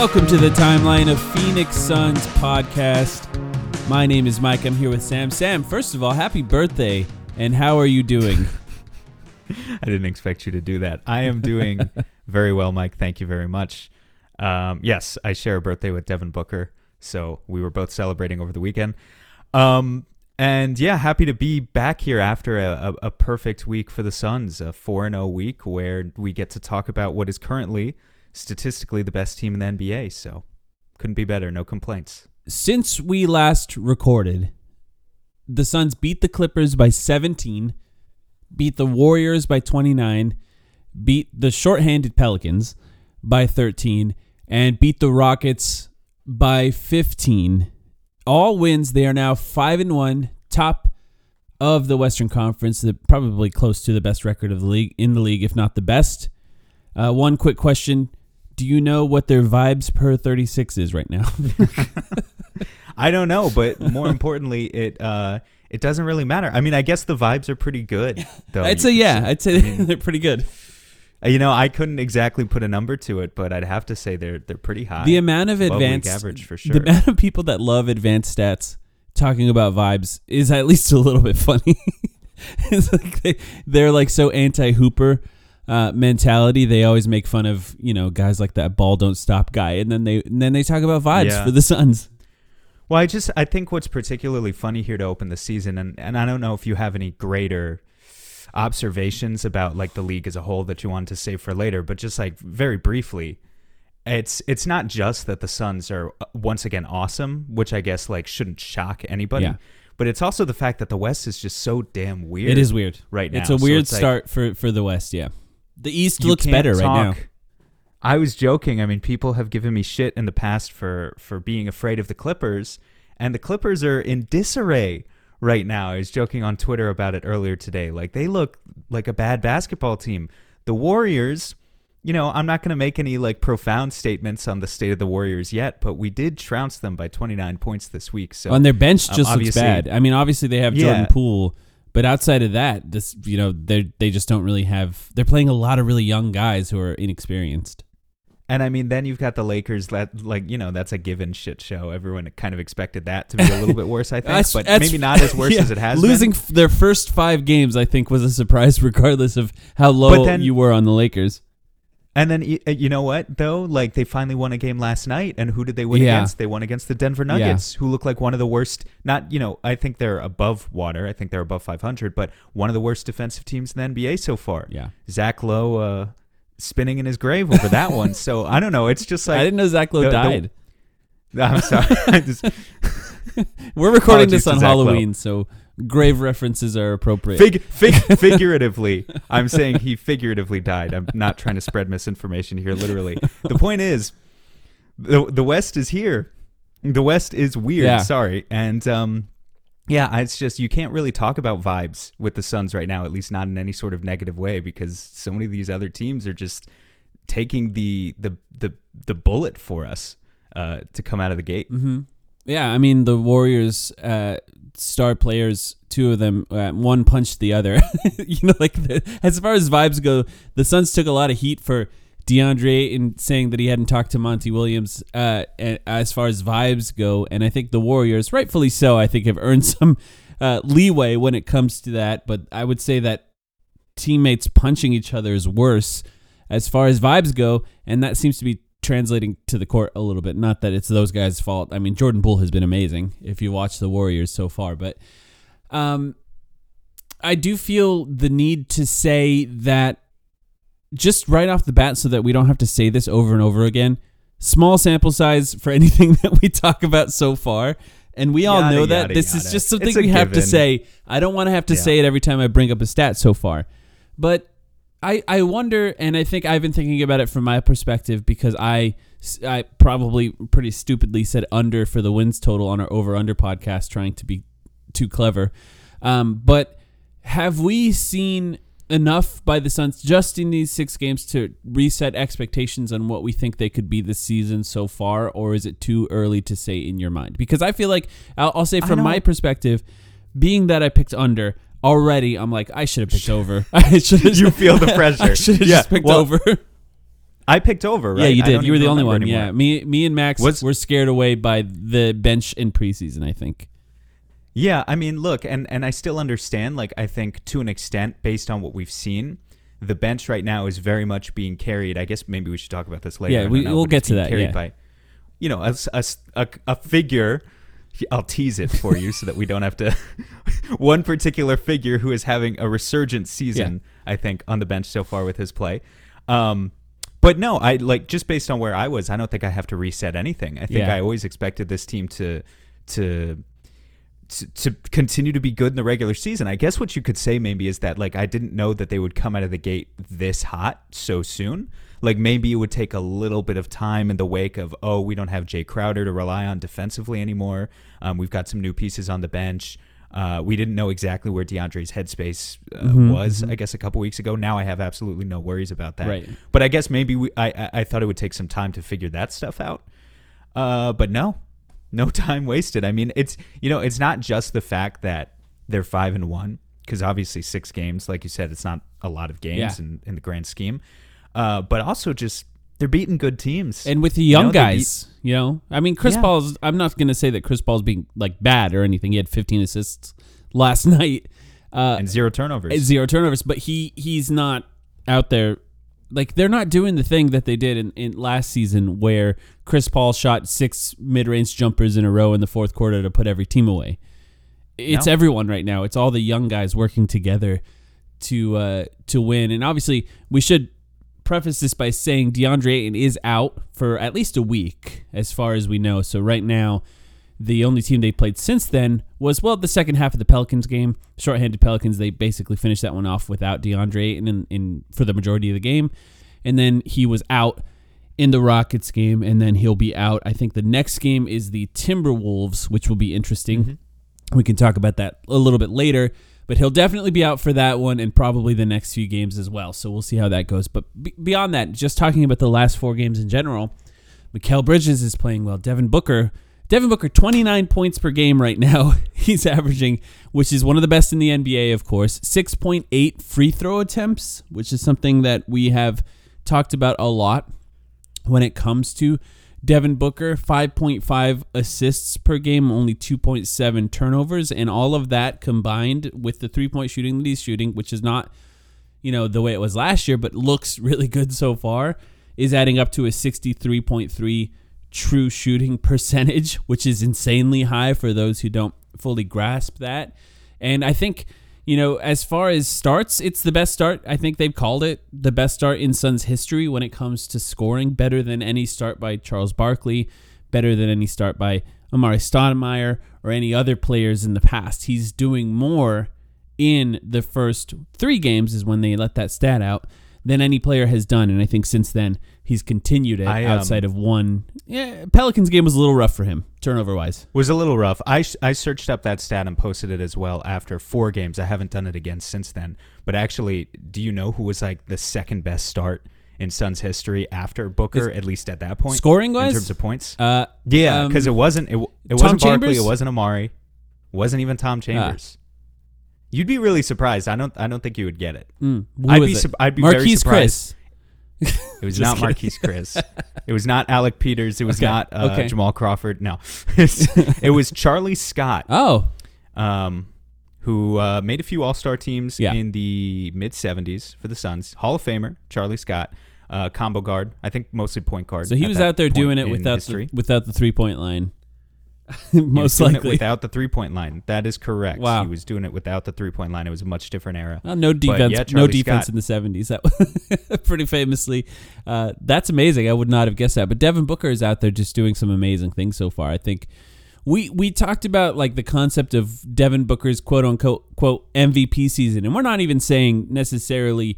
Welcome to the timeline of Phoenix Suns podcast. My name is Mike. I'm here with Sam. Sam, first of all, happy birthday. And how are you doing? I didn't expect you to do that. I am doing very well, Mike. Thank you very much. Um, yes, I share a birthday with Devin Booker, so we were both celebrating over the weekend. Um, and yeah, happy to be back here after a, a, a perfect week for the Suns, a 4 0 week where we get to talk about what is currently statistically the best team in the NBA. So couldn't be better. No complaints. Since we last recorded, the Suns beat the Clippers by 17, beat the Warriors by 29, beat the shorthanded Pelicans by 13, and beat the Rockets by 15. All wins. They are now 5 and 1, top of the Western Conference, probably close to the best record of the league in the league, if not the best. Uh, one quick question do you know what their vibes per 36 is right now? I don't know, but more importantly, it uh, it doesn't really matter. I mean, I guess the vibes are pretty good. Though I'd say yeah, I'd say I mean, they're pretty good. Uh, you know, I couldn't exactly put a number to it, but I'd have to say they're they're pretty high. The amount of advanced average for sure. The amount of people that love advanced stats talking about vibes is at least a little bit funny. it's like they, they're like so anti Hooper uh, mentality, they always make fun of you know guys like that ball don't stop guy, and then they and then they talk about vibes yeah. for the Suns. Well, I just I think what's particularly funny here to open the season, and and I don't know if you have any greater observations about like the league as a whole that you wanted to save for later, but just like very briefly, it's it's not just that the Suns are uh, once again awesome, which I guess like shouldn't shock anybody. Yeah. But it's also the fact that the West is just so damn weird. It is weird right now. It's a weird so it's start like, for for the West. Yeah. The East looks better talk. right now. I was joking. I mean, people have given me shit in the past for for being afraid of the Clippers, and the Clippers are in disarray right now. I was joking on Twitter about it earlier today. Like they look like a bad basketball team. The Warriors, you know, I'm not going to make any like profound statements on the state of the Warriors yet, but we did trounce them by 29 points this week. So on their bench um, just um, looks bad. I mean, obviously they have Jordan yeah. Poole but outside of that, this you know they they just don't really have. They're playing a lot of really young guys who are inexperienced. And I mean, then you've got the Lakers. That like you know that's a given shit show. Everyone kind of expected that to be a little bit worse, I think, that's, but that's, maybe not as worse yeah, as it has. Been losing been. their first five games, I think, was a surprise, regardless of how low then, you were on the Lakers. And then uh, you know what though, like they finally won a game last night, and who did they win yeah. against? They won against the Denver Nuggets, yeah. who look like one of the worst. Not you know, I think they're above water. I think they're above 500, but one of the worst defensive teams in the NBA so far. Yeah, Zach Lowe uh, spinning in his grave over that one. So I don't know. It's just like I didn't know Zach Lowe the, died. The, I'm sorry. just, We're recording this on Halloween, so grave references are appropriate. Fig, fig, figuratively, I'm saying he figuratively died. I'm not trying to spread misinformation here. Literally, the point is, the the West is here. The West is weird. Yeah. Sorry, and um, yeah, it's just you can't really talk about vibes with the Suns right now, at least not in any sort of negative way, because so many of these other teams are just taking the the the the bullet for us uh, to come out of the gate. Mm-hmm. Yeah, I mean the Warriors uh, star players, two of them, uh, one punched the other. you know, like the, as far as vibes go, the Suns took a lot of heat for DeAndre in saying that he hadn't talked to Monty Williams. Uh, as far as vibes go, and I think the Warriors, rightfully so, I think have earned some uh, leeway when it comes to that. But I would say that teammates punching each other is worse as far as vibes go, and that seems to be translating to the court a little bit. Not that it's those guys' fault. I mean, Jordan Poole has been amazing if you watch the Warriors so far, but um, I do feel the need to say that just right off the bat, so that we don't have to say this over and over again. Small sample size for anything that we talk about so far. And we all Yada, know that yada, this is just something we have to say. I don't want to have to Yeah. say it every time I bring up a stat so far. But I, I wonder, and I think I've been thinking about it from my perspective because I, I probably pretty stupidly said under for the wins total on our over under podcast, trying to be too clever. Um, but have we seen enough by the Suns just in these six games to reset expectations on what we think they could be this season so far, or is it too early to say in your mind? Because I feel like I'll, I'll say from my perspective, being that I picked under already, I'm like I should have picked over. I should have. You feel the pressure. I should have Yeah, just picked well, over. I picked over, right? Yeah, you did. You were the only one. anymore. Yeah, me, me and Max Was- were scared away by the bench in preseason. I think. Yeah, I mean, look, and and I still understand. Like, I think to an extent, based on what we've seen, the bench right now is very much being carried. I guess maybe we should talk about this later. Yeah, we- we'll get to that, Carried yeah. by, you know, a a a figure. I'll tease it for you so that we don't have to. one particular figure who is having a resurgent season, I think, on the bench so far with his play. Um, but no, I like just based on where I was, I don't think I have to reset anything. I think Yeah. I always expected this team to to to, to continue to be good in the regular season. I guess what you could say maybe is that like I didn't know that they would come out of the gate this hot so soon. Like maybe it would take a little bit of time in the wake of oh we don't have Jay Crowder to rely on defensively anymore. Um, we've got some new pieces on the bench. Uh, we didn't know exactly where DeAndre's headspace uh, Mhm, was. mhm. I guess a couple weeks ago. Now I have absolutely no worries about that. Right. But I guess maybe we, I, I I thought it would take some time to figure that stuff out. Uh, but no, no time wasted. I mean, it's you know, it's not just the fact that they're five and one because obviously six games, like you said, it's not a lot of games Yeah. in, in the grand scheme. Uh, but also just they're beating good teams. And with the You young know, they guys, you know, I mean, Chris Yeah. Paul's. I'm not going to say that Chris Paul's being like bad or anything. He had 15 assists last night, uh, and zero turnovers. zero turnovers, but he he's not out there. Like they're not doing the thing that they did in, in last season, where Chris Paul shot six mid-range jumpers in a row in the fourth quarter to put every team away. It's No. everyone right now. It's all the young guys working together to uh, to win. And obviously, we should preface this by saying DeAndre Ayton is out for at least a week, as far as we know. So right now, the only team they played since then was well the second half of the Pelicans game. Shorthanded Pelicans, they basically finished that one off without DeAndre Ayton in, in for the majority of the game, and then he was out in the Rockets game, and then he'll be out. I think the next game is the Timberwolves, which will be interesting. Mm-hmm. We can talk about that a little bit later, but he'll definitely be out for that one and probably the next few games as well. So we'll see how that goes. But be- beyond that, just talking about the last four games in general, Mikal Bridges is playing well. Devin Booker, Devin Booker, 29 points per game right now. He's averaging, which is one of the best in the NBA, of course. 6.8 free throw attempts, which is something that we have talked about a lot when it comes to Devin Booker, 5.5 assists per game, only 2.7 turnovers, and all of that combined with the three point shooting that he's shooting, which is not, you know, the way it was last year, but looks really good so far, is adding up to a 63.3 true shooting percentage, which is insanely high for those who don't fully grasp that. And I think, you know, as far as starts, it's the best start. I think they've called it the best start in Suns history when it comes to scoring, better than any start by Charles Barkley, better than any start by Amar'e Stoudemire or any other players in the past. He's doing more in the first three games is when they let that stat out than any player has done. And I think since then he's continued it I, um, outside of one. Yeah, Pelicans game was a little rough for him turnover wise. was a little rough. I I searched up that stat and posted it as well after four games. I haven't done it again since then. But actually, do you know who was like the second best start in Suns history after Booker? at least at that point, Scoring wise in terms of points. Uh, yeah, um, because it wasn't it, it Tom wasn't Barkley, Chambers? it wasn't Amar'e, wasn't even Ah. Tom Chambers. You'd be really surprised. I don't I don't think you would get it. mm, I'd be it? sup- I'd be very surprised. Chris. It was not. Marquese Chriss. it was not Alec Peters. It was Okay, not uh, okay. Jamal Crawford. No, it was Charlie Scott, Oh, um, who uh, made a few All Star teams Yeah. in the mid '70s for the Suns. Hall of Famer Charlie Scott, uh, combo guard. I think mostly point guard. so he at was that out there point doing it in without history. the, without the three point line. Most likely. without the three point line. That is correct. Wow. He was doing it without the three point line. It was a much different era. Well, no defense. yeah, no defense Scott. in the seventies. That pretty famously. Uh, that's amazing. I would not have guessed that. But Devin Booker is out there just doing some amazing things so far. I think we we talked about like the concept of Devin Booker's quote unquote quote MVP season, and we're not even saying necessarily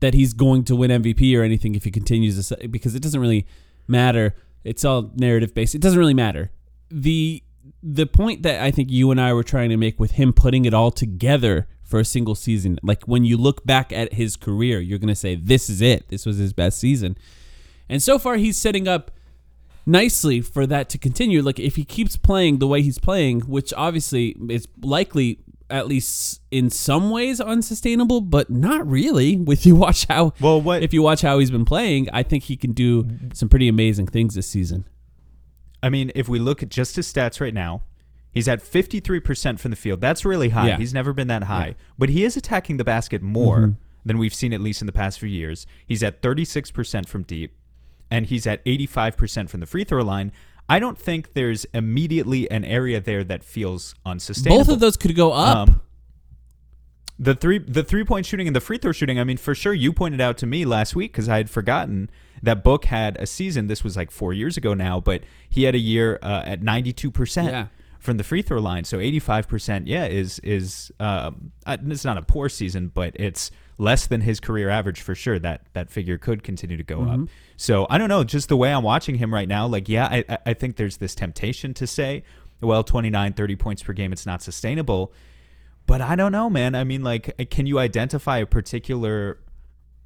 that he's going to win MVP or anything if he continues this because it doesn't really matter. It's all narrative based. It doesn't really matter. The the point that I think you and I were trying to make with him putting it all together for a single season, like when you look back at his career, you're going to say, this is it. This was his best season. And so far, he's setting up nicely for that to continue. Like, if he keeps playing the way he's playing, which obviously is likely, at least in some ways, unsustainable, but not really. With you watch how, Well, what if you watch how he's been playing, I think he can do some pretty amazing things this season. I mean, if we look at just his stats right now, he's at 53% from the field. That's really high. Yeah. He's never been that high. But he is attacking the basket more Mm-hmm. than we've seen at least in the past few years. He's at 36% from deep, and he's at 85% from the free throw line. I don't think there's immediately an area there that feels unsustainable. Both of those could go up. Um, the three the three point shooting and the free throw shooting. I mean, for sure, you pointed out to me last week because I had forgotten that Book had a season. This was like four years ago now, but he had a year uh, at ninety two percent from the free throw line. So eighty five percent, yeah, is is um, uh, it's not a poor season, but it's less than his career average for sure. That that figure could continue to go up. So I don't know, just the way I'm watching him right now. Like, yeah, I I- I think there's this temptation to say, well, 29, 30 points per game, it's not sustainable. But I don't know, man. I mean, like, can you identify a particular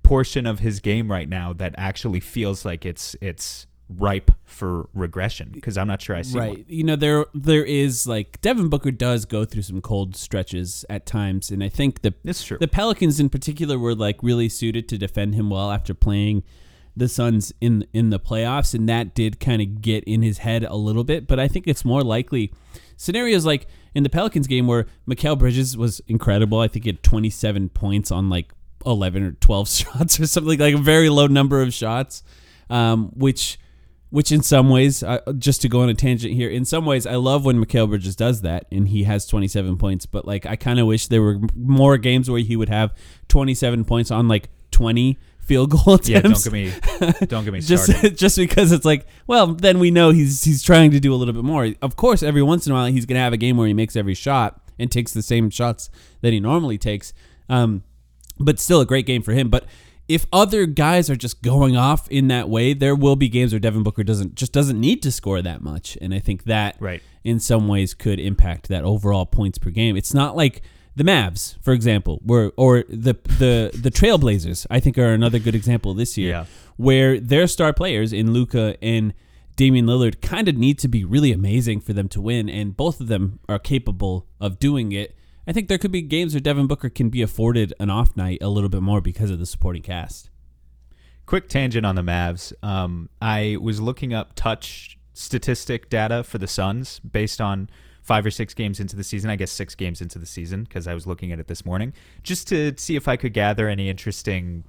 portion of his game right now that actually feels like it's it's ripe for regression? Because I'm not sure I see right. one. You know, there there is like Devin Booker does go through some cold stretches at times, and I think the true. the Pelicans in particular were like really suited to defend him well after playing the Suns in in the playoffs, and that did kind of get in his head a little bit. But I think it's more likely scenarios like in the Pelicans game where Mikal Bridges was incredible. I think he had 27 points on like 11 or 12 shots or something like a very low number of shots, um, which which in some ways, uh, just to go on a tangent here, in some ways, I love when Mikal Bridges does that and he has 27 points. But like, I kind of wish there were more games where he would have 27 points on like 20 field goal attempts. Yeah, don't get me don't get me just started. just because it's like, well, then we know he's he's trying to do a little bit more. Of course, every once in a while he's gonna have a game where he makes every shot and takes the same shots that he normally takes. Um, but still a great game for him. But if other guys are just going off in that way, there will be games where Devin Booker doesn't just doesn't need to score that much, and I think that Right. in some ways could impact that overall points per game. It's not like the Mavs, for example, were or the the the Trailblazers. I think are another good example this year, Yeah. where their star players in Luka and Damian Lillard kind of need to be really amazing for them to win, and both of them are capable of doing it. I think there could be games where Devin Booker can be afforded an off night a little bit more because of the supporting cast. Quick tangent on the Mavs. Um, I was looking up touch statistic data for the Suns based on five or six games into the season. I guess six games into the season because I was looking at it this morning just to see if I could gather any interesting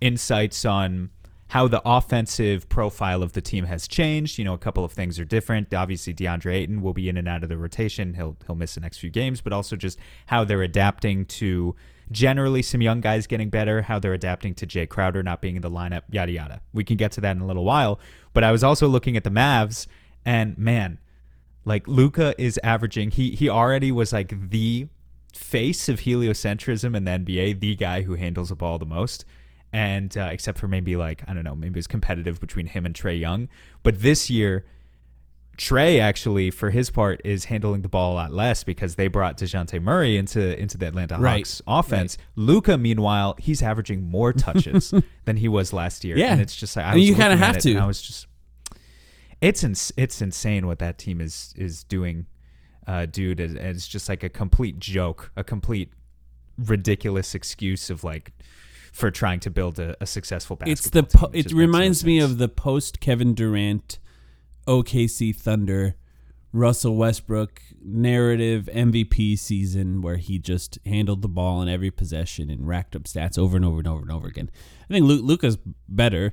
insights on how the offensive profile of the team has changed. You know, a couple of things are different. Obviously, DeAndre Ayton will be in and out of the rotation. He'll he'll miss the next few games, but also just how they're adapting to generally some young guys getting better, how they're adapting to Jay Crowder not being in the lineup, yada yada. We can get to that in a little while. But I was also looking at the Mavs, and man, like Luka is averaging. He he already was like the face of heliocentrism in the NBA, the guy who handles the ball the most. And uh, except for maybe like I don't know, maybe it was competitive between him and Trae Young. But this year, Trae actually, for his part, is handling the ball a lot less because they brought Dejounte Murray into into the Atlanta Right. Hawks offense. Luka, meanwhile, he's averaging more touches than he was last year. Yeah. and it's just like I And was you kinda have to. I was just, it's ins- it's insane what that team is is doing, uh, dude. It's just like a complete joke, a complete ridiculous excuse of like for trying to build a, a successful basketball. it's the team. po- it just no reminds me of the post Kevin Durant OKC Thunder Russell Westbrook narrative MVP season where he just handled the ball in every possession and racked up stats over and over and over and over again. I think Lu- Luka's better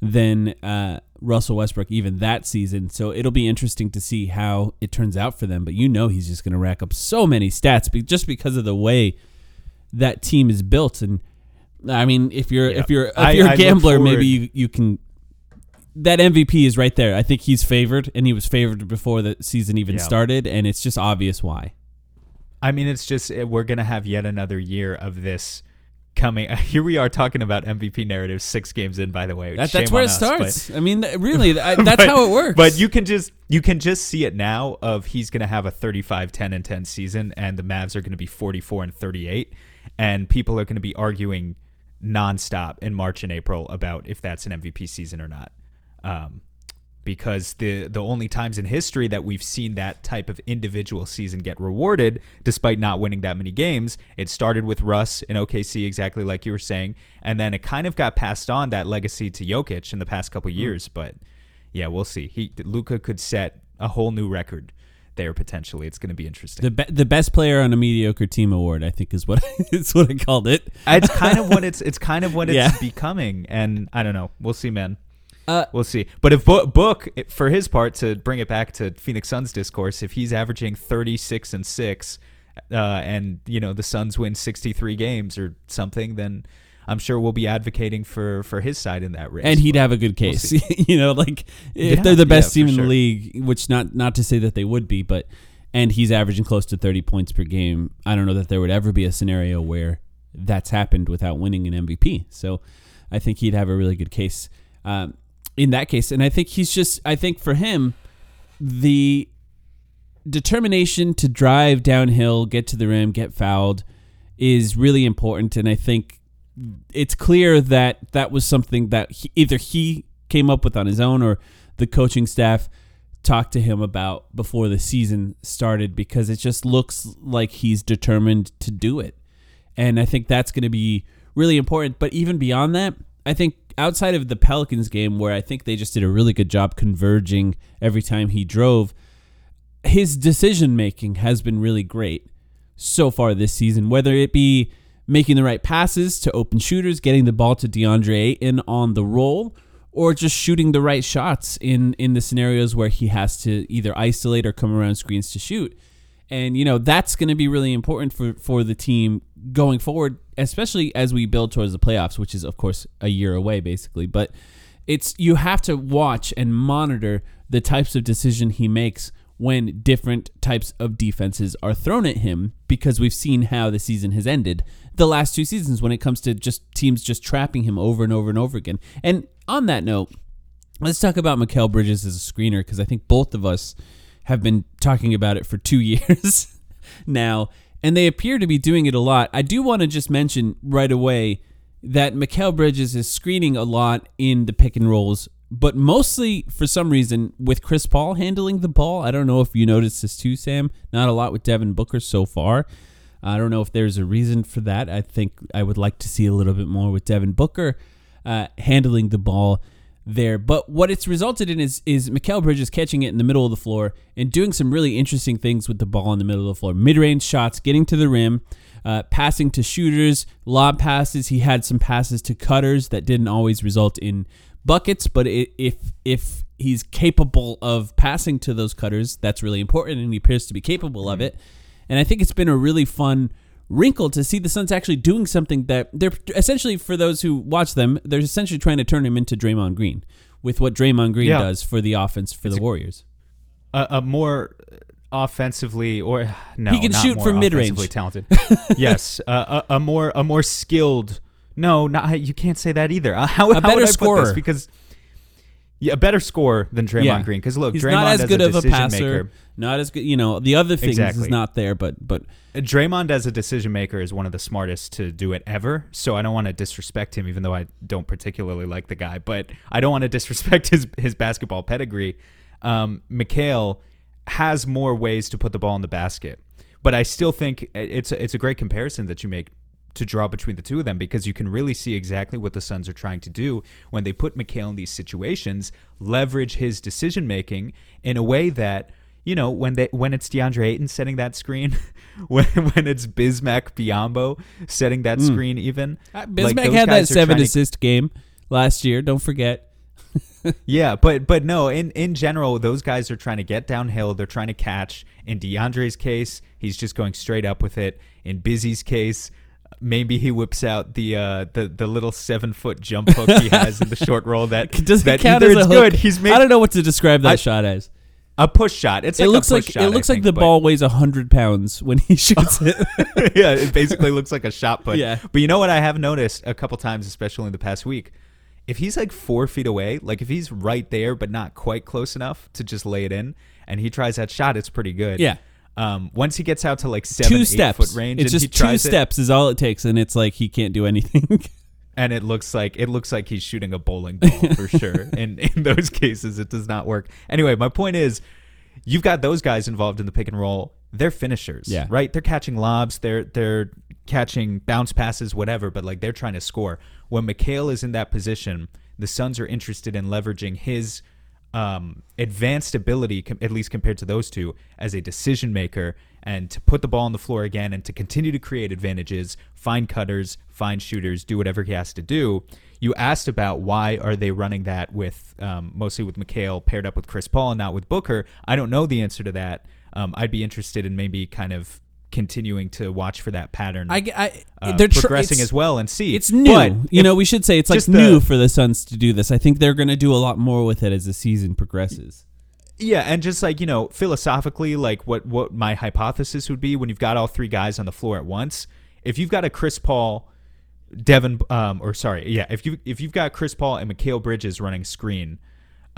than uh, Russell Westbrook even that season, so it'll be interesting to see how it turns out for them. But you know he's just going to rack up so many stats be- just because of the way that team is built and I mean if you're Yeah. if you're if you're I a gambler maybe you, you can that MVP is right there. I think he's favored and he was favored before the season even Yeah. started and it's just obvious why. I mean, it's just eh, we're gonna have yet another year of this coming. Here we are talking about MVP narratives six games in. By the way, That, that's where it us, but- starts. I mean, really, I, that's but- how it works. But you can just you can just see it now of he's going to have a 35 10 and 10 season and the Mavs are going to be 44 and 38 and people are going to be arguing nonstop in March and April about if that's an MVP season or not. Um because the the only times in history that we've seen that type of individual season get rewarded despite not winning that many games it started with Russ in OKC exactly like you were saying and then it kind of got passed on that legacy to Jokic in the past couple years but yeah we'll see. He Luka could set a whole new record there potentially it's going to be interesting the be- the best player on a mediocre team award, I think, is what it's what I called it. it's kind of what it's it's kind of what it's Yeah. becoming and I don't know we'll see man Uh, We'll see. But if Book, Book, for his part, to bring it back to Phoenix Suns discourse, if he's averaging 36 and 6, uh, and, you know, the Suns win 63 games or something, then I'm sure we'll be advocating for, for his side in that race. and he'd have a good case. you know, like if Yeah, they're the best yeah, team in the league, which not not to say that they would be, but and he's averaging close to 30 points per game. I don't know that there would ever be a scenario where that's happened without winning an MVP. So I think he'd have a really good case um, in that case. And I think he's just, I think for him, the determination to drive downhill, get to the rim, get fouled is really important. And I think it's clear that that was something that he, either he came up with on his own or the coaching staff talked to him about before the season started because it just looks like he's determined to do it. And I think that's going to be really important. But even beyond that, I think outside of the Pelicans game, where I think they just did a really good job converging every time he drove, his decision making has been really great so far this season, whether it be making the right passes to open shooters, getting the ball to DeAndre Ayton on the roll, or just shooting the right shots in in the scenarios where he has to either isolate or come around screens to shoot. And you know, that's going to be really important for for the team going forward, especially as we build towards the playoffs, which is of course a year away basically, but it's you have to watch and monitor the types of decision he makes when different types of defenses are thrown at him because we've seen how the season has ended the last two seasons when it comes to just teams just trapping him over and over and over again. And on that note, let's talk about Mikal Bridges as a screener because I think both of us have been talking about it for two years now, and they appear to be doing it a lot. I do want to just mention right away that Mikal Bridges is screening a lot in the pick and rolls, but mostly for some reason with Chris Paul handling the ball. I don't know if you noticed this too, Sam. Not a lot with Devin Booker so far. I don't know if there's a reason for that. I think I would like to see a little bit more with Devin Booker uh, handling the ball there. But what it's resulted in is is Mikal Bridges catching it in the middle of the floor and doing some really interesting things with the ball in the middle of the floor. Mid range shots, getting to the rim, uh, passing to shooters, lob passes. He had some passes to cutters that didn't always result in buckets, but it, if if he's capable of passing to those cutters, that's really important, and he appears to be capable of it. And I think it's been a really fun wrinkle to see the Suns actually doing something that they're essentially, for those who watch them, they're essentially trying to turn him into Draymond Green with what Draymond Green Yeah. does for the offense for the Warriors. a, a more offensively or no, He can shoot from mid-range. talented. yes, uh, a, a more a more skilled No, not you can't say that either. How, how better would I put scorer. this? Because yeah, a better score than Draymond Yeah. Green. Because look, He's Draymond not as good a of a decision passer. maker. Not as good. You know, the other things Exactly. is not there, but but Draymond as a decision maker is one of the smartest to do it ever. So I don't want to disrespect him, even though I don't particularly like the guy. But I don't want to disrespect his his basketball pedigree. Um, Mikal has more ways to put the ball in the basket, but I still think it's a, it's a great comparison that you make to draw between the two of them because you can really see exactly what the Suns are trying to do when they put Mikal in these situations, leverage his decision making in a way that you know when they when it's DeAndre Ayton setting that screen, when when it's Bismack Biyombo setting that screen, even Uh, Bismack those had that seven trying to- assist game last year. Don't forget. Yeah, but but no, in in general, those guys are trying to get downhill. They're trying to catch. In DeAndre's case, he's just going straight up with it. In Busy's case, maybe he whips out the uh the the little seven foot jump hook he has in the short roll. That Does that count as a hook? good. He's made I don't know what to describe that I- shot as. a push shot. It's It like looks a like shot, it I looks like think, the ball weighs hundred pounds when he shoots it. yeah, it basically looks like a shot put. Yeah. But you know what I have noticed a couple times, especially in the past week? If he's like four feet away, like if he's right there but not quite close enough to just lay it in, and he tries that shot, it's pretty good. Yeah. Um, once he gets out to like seven, two eight steps. foot range, it's just two tries it, steps is all it takes, and it's like he can't do anything. and it looks like it looks like he's shooting a bowling ball for sure. And in those cases, it does not work. Anyway, my point is, you've got those guys involved in the pick and roll. They're finishers, Yeah. right? They're catching lobs. They're they're catching bounce passes, whatever. But like they're trying to score. When Mikal is in that position, the Suns are interested in leveraging his um, advanced ability, com- at least compared to those two, as a decision maker and to put the ball on the floor again and to continue to create advantages, find cutters, find shooters, do whatever he has to do. You asked about why are they running that with um, mostly with Mikal paired up with Chris Paul and not with Booker. I don't know the answer to that. Um, I'd be interested in maybe kind of continuing to watch for that pattern. I, I uh, they're tr- progressing as well and see. It's new. But you know, we should say it's like the- new for the Suns to do this. I think they're going to do a lot more with it as the season progresses. Yeah, and just like you know, philosophically, like what what my hypothesis would be when you've got all three guys on the floor at once. If you've got a Chris Paul, Devin, um, or sorry, yeah, if you if you've got Chris Paul and Mikal Bridges running screen,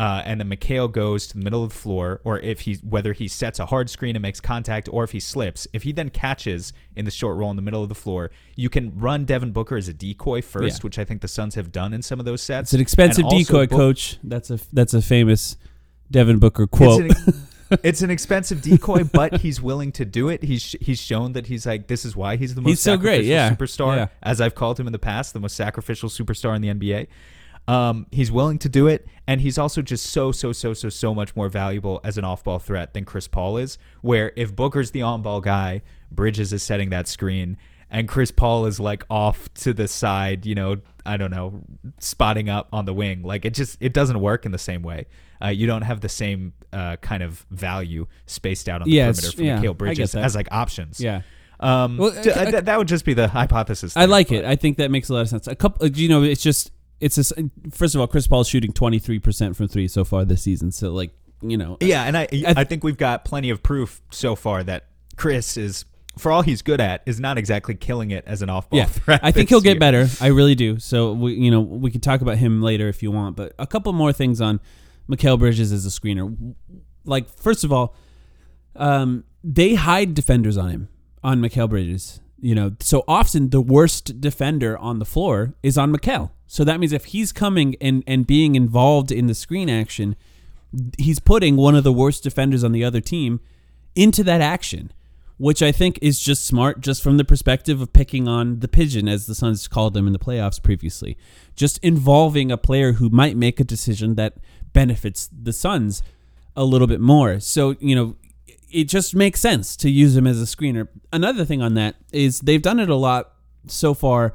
uh, and then Mikal goes to the middle of the floor, or if he whether he sets a hard screen and makes contact, or if he slips, if he then catches in the short roll in the middle of the floor, you can run Devin Booker as a decoy first, Yeah. which I think the Suns have done in some of those sets. It's an expensive And decoy, Book- coach. That's a that's a famous Devin Booker quote. It's an, it's an expensive decoy, but he's willing to do it. He's he's shown that he's like this is why he's the most He's so great, sacrificial yeah. superstar, Yeah. as I've called him in the past, the most sacrificial superstar in the NBA. Um, he's willing to do it, and he's also just so so so so so much more valuable as an off-ball threat than Chris Paul is. Where if Booker's the on-ball guy, Bridges is setting that screen, and Chris Paul is like off to the side, you know, I don't know, spotting up on the wing. Like it just it doesn't work in the same way. Uh, you don't have the same uh, kind of value spaced out on the it's- perimeter for yeah, Mikal Bridges as like options. yeah. Um, Well, d- I- th- that would just be the hypothesis. I like but- it. I think that makes a lot of sense. A couple, uh, you know, it's just it's a, first of all, Chris Paul's shooting twenty three percent from three so far this season. So like, you know, Yeah, and I I- I think we've got plenty of proof so far that Chris is, for all he's good at, is not exactly killing it as an off-ball yeah, threat. I think he'll get year. better. I really do. So we, you know, we can talk about him later if you want. But a couple more things on Mikal Bridges as a screener. Like first of all, um, they hide defenders on him on Mikal Bridges. You know, so often the worst defender on the floor is on Mikal. So that means if he's coming and and being involved in the screen action, he's putting one of the worst defenders on the other team into that action, which I think is just smart, just from the perspective of picking on the pigeon, as the Suns called them in the playoffs previously. Just involving a player who might make a decision that benefits the Suns a little bit more. So, you know, it just makes sense to use him as a screener. Another thing on that is they've done it a lot so far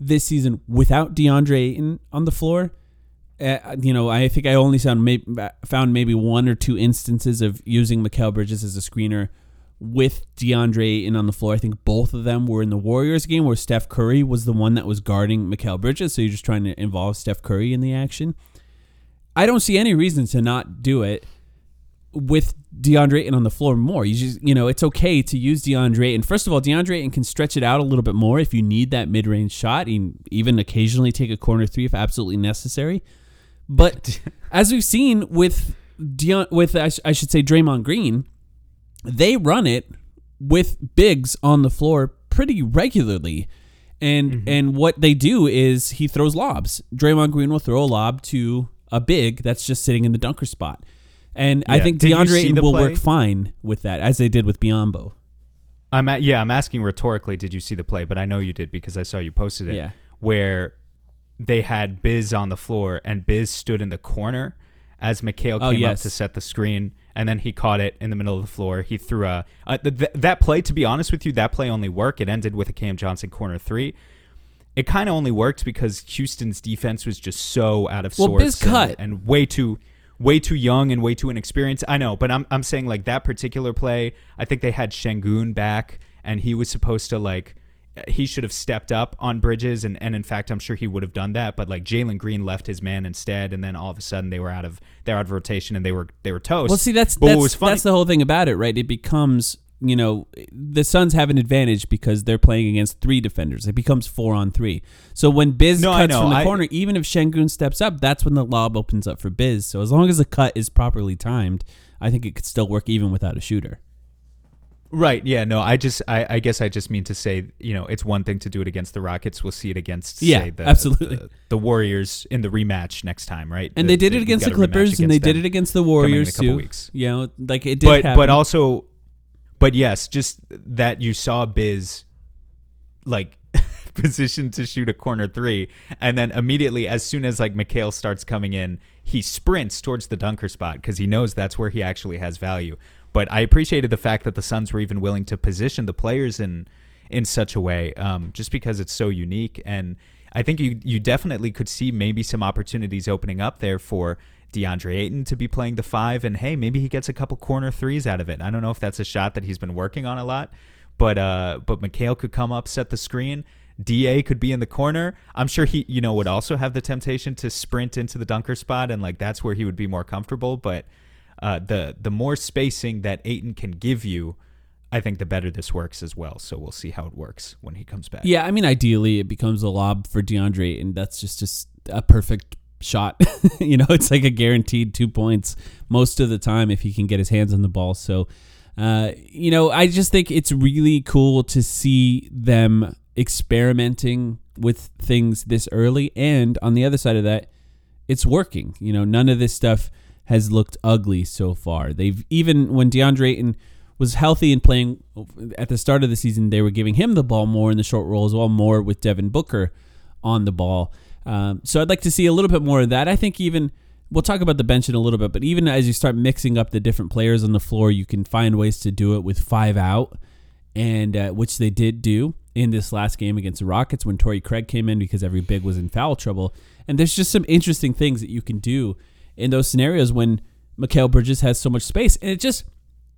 this season without DeAndre Ayton on the floor. Uh, you know, I think I only found maybe, found maybe one or two instances of using Mikal Bridges as a screener with DeAndre Ayton on the floor. I think both of them were in the Warriors game where Steph Curry was the one that was guarding Mikal Bridges. So you're just trying to involve Steph Curry in the action. I don't see any reason to not do it. with DeAndre Ayton on the floor more. You just, you know, it's okay to use DeAndre Ayton. First of all, DeAndre Ayton can stretch it out a little bit more if you need that mid range shot, and even occasionally take a corner three if absolutely necessary. But as we've seen with Deon, with I, sh- I should say Draymond Green, they run it with bigs on the floor pretty regularly. And mm-hmm. and what they do is he throws lobs. Draymond Green will throw a lob to a big that's just sitting in the dunker spot. And I think Did DeAndre Ayton will play? work fine with that, as they did with Biyombo. I'm at, yeah, I'm asking rhetorically, did you see the play? But I know you did because I saw you posted it. Yeah. Where they had Biz on the floor and Biz stood in the corner as Mikal Oh, came yes. up to set the screen and then he caught it in the middle of the floor. He threw a uh, th- th- that play. To be honest with you, that play only worked. It ended with a Cam Johnson corner three. It kind of only worked because Houston's defense was just so out of Well, sorts Biz and- cut. and way too way too young and way too inexperienced. I know, but I'm I'm saying like that particular play, I think they had Sengun back and he was supposed to like he should have stepped up on Bridges and, and in fact I'm sure he would have done that, but like Jalen Green left his man instead and then all of a sudden they were out of they're out of rotation and they were they were toast. Well, see, that's But that's, was funny- that's the whole thing about it, right? It becomes you know the Suns have an advantage because they're playing against three defenders. It becomes four on three. So when Biz No, cuts from the I- corner, even if Sengun steps up, that's when the lob opens up for Biz. So as long as the cut is properly timed, I think it could still work even without a shooter. Right. Yeah. No. I just. I, I guess I just mean to say. You know, it's one thing to do it against the Rockets. We'll see it against. Yeah, say, the, absolutely. The, the Warriors in the rematch next time. Right. And The- they did it against the got a rematch Clippers, and they did it against the coming in a Warriors couple too. weeks. You know, like it did But happen. but also, but yes, just that you saw Biz, like. positioned to shoot a corner three and then immediately as soon as like Mikal starts coming in he sprints towards the dunker spot because he knows that's where he actually has value but I appreciated the fact that the Suns were even willing to position the players in in such a way, um, just because it's so unique. And I think you you definitely could see maybe some opportunities opening up there for DeAndre Ayton to be playing the five, and hey, maybe he gets a couple corner threes out of it. I don't know if that's a shot that he's been working on a lot, but uh, but Mikal could come up, set the screen. Da could be in the corner. I'm sure he, you know, would also have the temptation to sprint into the dunker spot, and like that's where he would be more comfortable. But uh, the the more spacing that Ayton can give you, I think the better this works as well. So we'll see how it works when he comes back. Yeah, I mean, ideally, it becomes a lob for DeAndre, and that's just just a perfect shot. you know, it's like a guaranteed two points most of the time if he can get his hands on the ball. So, uh, you know, I just think it's really cool to see them experimenting with things this early, and on the other side of that, it's working. You know, none of this stuff has looked ugly so far. They've even when DeAndre Ayton was healthy and playing at the start of the season, they were giving him the ball more in the short roll as well, more with Devin Booker on the ball. Um, so I'd like to see a little bit more of that. I think even we'll talk about the bench in a little bit, but even as you start mixing up the different players on the floor, you can find ways to do it with five out, and uh, which they did do in this last game against the Rockets when Torrey Craig came in because every big was in foul trouble. And there's just some interesting things that you can do in those scenarios when Mikal Bridges has so much space, and it just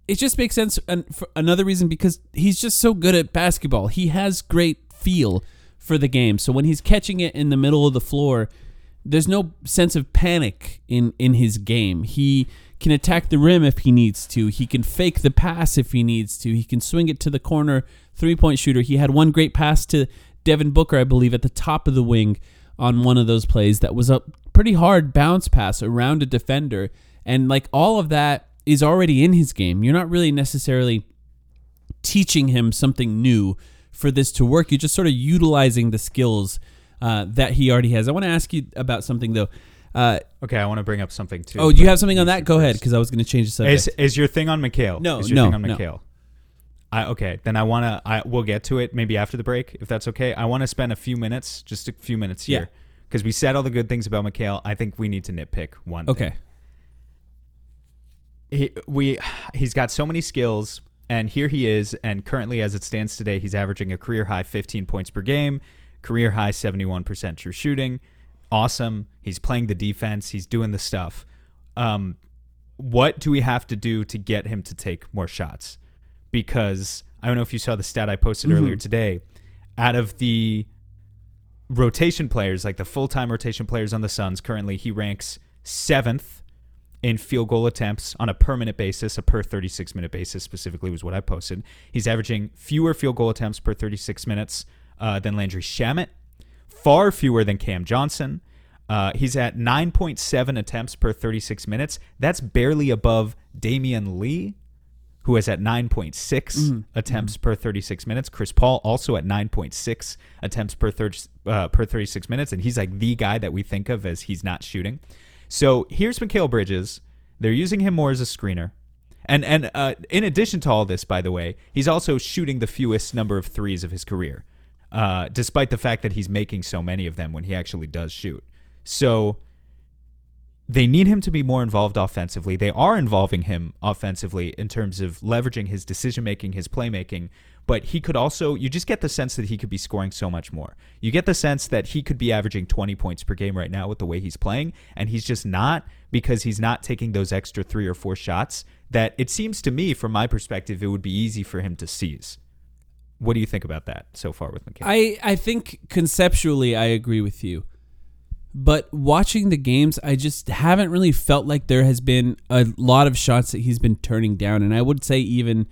it just makes sense. And for another reason because he's just so good at basketball. He has great feel for the game. So when he's catching it in the middle of the floor, there's no sense of panic in in his game. He can attack the rim if he needs to. He can fake the pass if he needs to. He can swing it to the corner three point shooter. He had one great pass to Devin Booker, I believe, at the top of the wing on one of those plays that was a pretty hard bounce pass around a defender. And like all of that is already in his game. You're not really necessarily teaching him something new for this to work. You're just sort of utilizing the skills uh, that he already has. I want to ask you about something though. Uh, Okay, I want to bring up something too. oh, do you have something on that? Go ahead, because I was going to change the subject. Is is your thing on Mikal? No, is your no, thing on no. I okay, then I want to. I we'll get to it maybe after the break if that's okay. I want to spend a few minutes, just a few minutes here, because we said all the good things about Mikal. I think we need to nitpick one. thing. okay. he, we he's got so many skills and here he is and currently as it stands today he's averaging a career high 15 points per game career high 71% true shooting. Awesome. He's playing the defense. He's doing the stuff. Um, what do we have to do to get him to take more shots? Because i don't know if you saw the stat i posted earlier today. Out of the rotation players like the full-time rotation players on the suns currently he ranks seventh in field goal attempts on a permanent basis, a per 36 minute basis specifically was what I posted. He's averaging fewer field goal attempts per 36 minutes uh, than Landry Shamet, far fewer than Cam Johnson. Uh, he's at 9.7 attempts per 36 minutes. That's barely above Damion Lee, who is at 9.6 Mm-hmm. attempts per 36 minutes. Chris Paul also at 9.6 attempts per 30, uh, per 36 minutes, and he's like the guy that we think of as he's not shooting. So here's Mikal Bridges. They're using him more as a screener. And and uh, in addition to all this, by the way, he's also shooting the fewest number of threes of his career, uh, despite the fact that he's making so many of them when he actually does shoot. So they need him to be more involved offensively. They are involving him offensively in terms of leveraging his decision making, his playmaking. But he could also, you just get the sense that he could be scoring so much more. You get the sense that he could be averaging 20 points per game right now with the way he's playing, and he's just not because he's not taking those extra three or four shots that it seems to me, from my perspective, it would be easy for him to seize. What do you think about that so far with Mikal? I, I think conceptually I agree with you. But watching the games, I just haven't really felt like there has been a lot of shots that he's been turning down. And I would say, even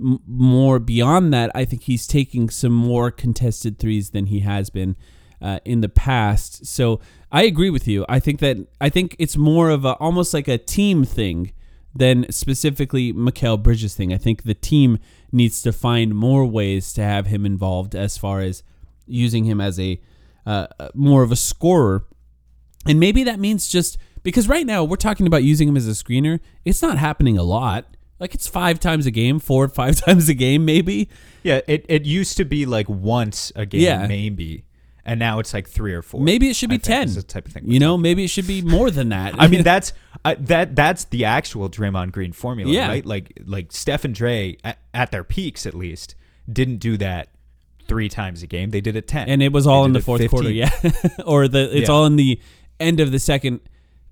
m- more beyond that, I think he's taking some more contested threes than he has been uh, in the past. So I agree with you. I think that I think it's more of a almost like a team thing than specifically Mikal Bridges thing. I think the team needs to find more ways to have him involved as far as using him as a uh, more of a scorer. And maybe that means just because right now we're talking about using him as a screener. It's not happening a lot. Like it's five times a game, four or five times a game, maybe. yeah, it, it used to be like once a game, Yeah. maybe. And now it's like three or four. Maybe it should I be think ten. the type of thing you know, maybe it should be more than that. I mean, that's uh, that that's the actual Draymond Green formula, Yeah. right? Like like Steph and Dre at, at their peaks, at least, didn't do that three times a game. They did it ten, and it was all They in the fourth 15. quarter, yeah, or the it's Yeah. all in the end of the second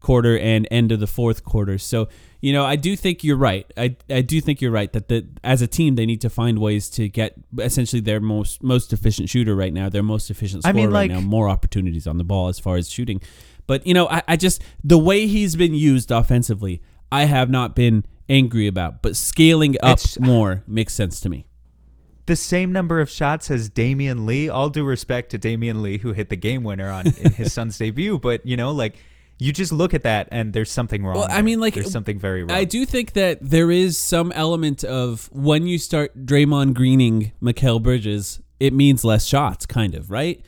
quarter and end of the fourth quarter. So you know, I do think you're right. I I do think you're right that the as a team they need to find ways to get essentially their most most efficient shooter right now, their most efficient I scorer mean, right now, more opportunities on the ball as far as shooting. But you know, I, I just the way he's been used offensively, I have not been angry about. But scaling up more makes sense to me. the same number of shots as Damion Lee. All due respect to Damion Lee, who hit the game winner on in his son's debut, but you know, like you just look at that and there's something wrong. Well, I mean, like, there's something very wrong. I do think that there is some element of when you start Draymond Greening Mikal Bridges, it means less shots, kind of, right?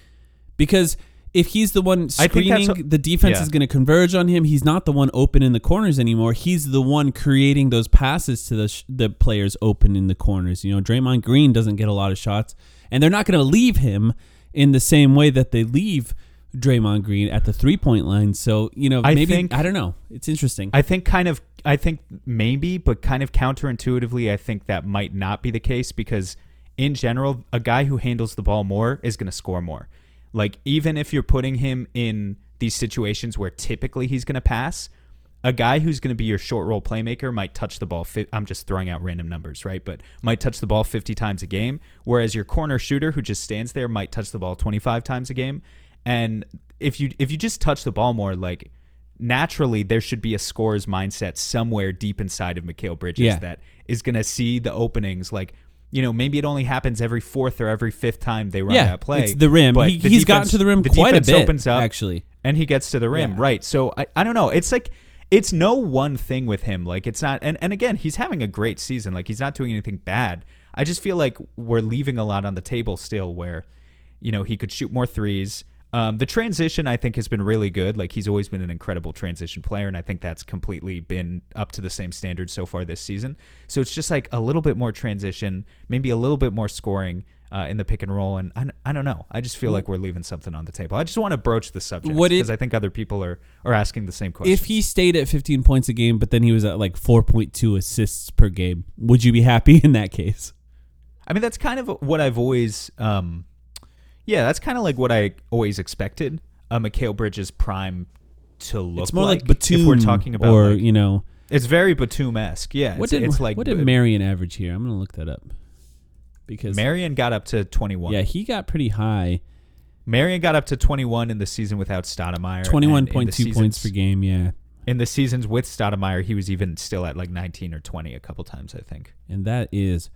Because if he's the one screening, what- the defense yeah. is going to converge on him. He's not the one open in the corners anymore. He's the one creating those passes to the sh- the players open in the corners. You know, Draymond Green doesn't get a lot of shots, and they're not going to leave him in the same way that they leave Draymond Green at the three point line. So you know, I maybe think- I don't know. It's interesting. I think kind of I think maybe, but kind of counterintuitively, I think that might not be the case because in general, a guy who handles the ball more is going to score more. Like even if you're putting him in these situations where typically he's going to pass, a guy who's going to be your short roll playmaker might touch the ball. Fi- I'm just throwing out random numbers, right? But might touch the ball 50 times a game, whereas your corner shooter who just stands there might touch the ball 25 times a game. And if you if you just touch the ball more, like naturally there should be a scorer's mindset somewhere deep inside of Mikal Bridges Yeah. that is going to see the openings. Like, you know, maybe it only happens every fourth or every fifth time they run yeah, that play. it's the rim. but He, the he's gotten to the rim the quite a bit, opens up, actually. and he gets to the rim, Yeah. right? So I, I don't know. It's like it's no one thing with him. Like it's not. And and again, he's having a great season. Like he's not doing anything bad. I just feel like we're leaving a lot on the table still. Where, you know, he could shoot more threes. Um, the transition I think has been really good. Like he's always been an incredible transition player, and I think that's completely been up to the same standard so far this season. So it's just like a little bit more transition, maybe a little bit more scoring uh, in the pick and roll, and I, I don't know. I just feel like we're leaving something on the table. I just want to broach the subject because I think other people are are asking the same question. If he stayed at 15 points a game, but then he was at like 4.2 assists per game, would you be happy in that case? I mean, that's kind of what I've always, um, yeah, that's kind of like what I always expected a Mikal Bridges prime to look it's more like, like. Batum if we're talking about, or like- you know, it's very Batum esque. Yeah, what it's, did it's like what did Marion average here? I'm gonna look that up because Marion got up to twenty one. yeah, he got pretty high, Marion got up to twenty one in the season without Stoudemire. and in the 21.2 points per game. Yeah, in the seasons with Stoudemire, he was even still at like 19 or 20 a couple times, I think. and that is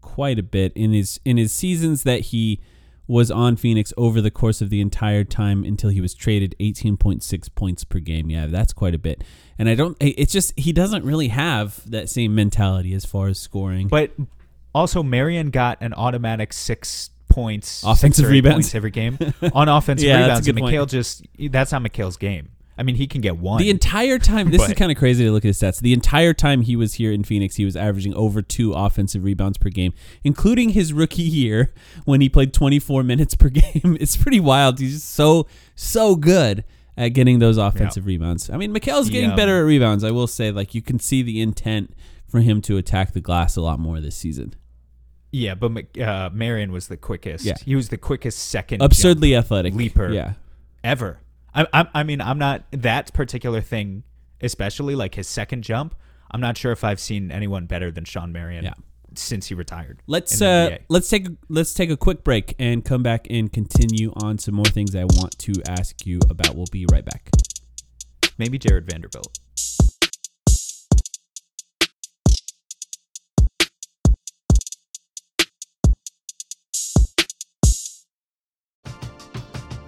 quite a bit in his in his seasons that he was on Phoenix over the course of the entire time until he was traded 18.6 points per game. Yeah, that's quite a bit. And I don't it's just he doesn't really have that same mentality as far as scoring. But also, Marion got an automatic six points, Offensive six rebounds. points every game on offensive Yeah, that's a good and point. Mikal just that's not Mikal's game. I mean, he can get one. The entire time, this is kind of crazy to look at his stats. The entire time he was here in Phoenix, he was averaging over two offensive rebounds per game, including his rookie year when he played 24 minutes per game. It's pretty wild. He's just so, so good at getting those offensive rebounds. I mean, Mikal's getting better at rebounds. I will say, like, you can see the intent for him to attack the glass a lot more this season. yeah, but uh, Marion was the quickest. Yeah. he was the quickest second Absurdly athletic. leaper. Yeah. ever. I, I, I mean, I'm not that particular thing, especially like his second jump. I'm not sure if I've seen anyone better than Shawn Marion Yeah. since he retired. Let's uh, let's take let's take a quick break and come back and continue on some more things I want to ask you about. We'll be right back. maybe Jarred Vanderbilt.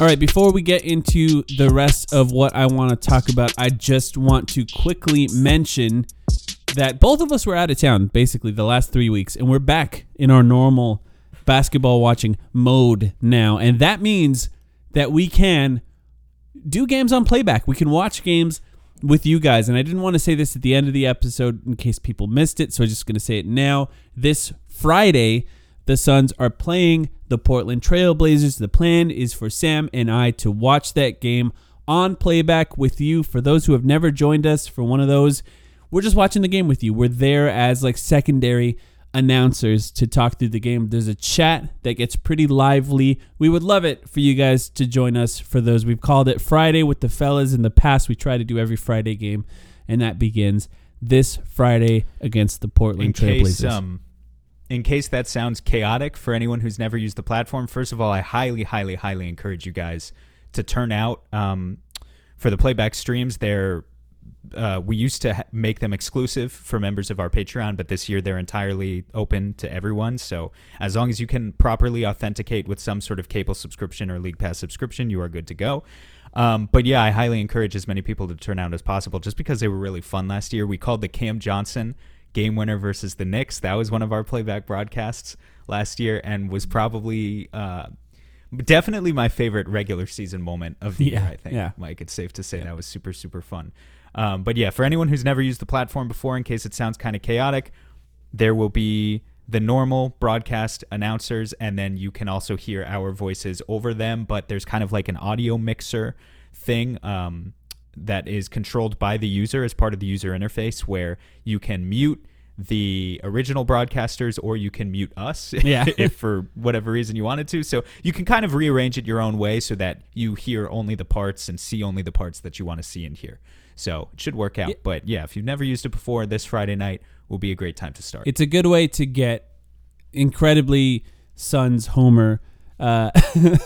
All right, before we get into the rest of what I want to talk about, I just want to quickly mention that both of us were out of town basically the last three weeks, and we're back in our normal basketball watching mode now. And that means that we can do games on playback. We can watch games with you guys. And I didn't want to say this at the end of the episode in case people missed it, so I'm just going to say it now. This Friday, the Suns are playing the Portland Trailblazers. The plan is for Sam and I to watch that game on playback with you. For those who have never joined us for one of those, we're just watching the game with you. We're there as like secondary announcers to talk through the game. There's a chat that gets pretty lively. We would love it for you guys to join us for those. We've called it Friday with the fellas in the past. We try to do every Friday game, and that begins this Friday against the Portland Trailblazers. um in case that sounds chaotic for anyone who's never used the platform first of all i highly highly highly encourage you guys to turn out um, for the playback streams. They're uh, we used to ha- make them exclusive for members of our patreon but this year they're entirely open to everyone. So as long as you can properly authenticate with some sort of cable subscription or league pass subscription you are good to go. Um, but yeah, I highly encourage as many people to turn out as possible. Just because they were really fun last year. We called the Cam Johnson game winner versus the Knicks. That was one of our playback broadcasts last year and was probably uh, definitely my favorite regular season moment of the Yeah, year, I think. yeah. Mike, it's safe to say that was super, super fun. Um, but yeah, for anyone who's never used the platform before, in case it sounds kind of chaotic, there will be the normal broadcast announcers, and then you can also hear our voices over them. But there's kind of like an audio mixer thing. Um, that is controlled by the user as part of the user interface, where you can mute the original broadcasters or you can mute us Yeah. if for whatever reason you wanted to. So you can kind of rearrange it your own way so that you hear only the parts and see only the parts that you want to see and hear. So it should work out. Yeah. But yeah, if you've never used it before, this Friday night will be a great time to start. It's a good way to get incredibly Suns Homer uh,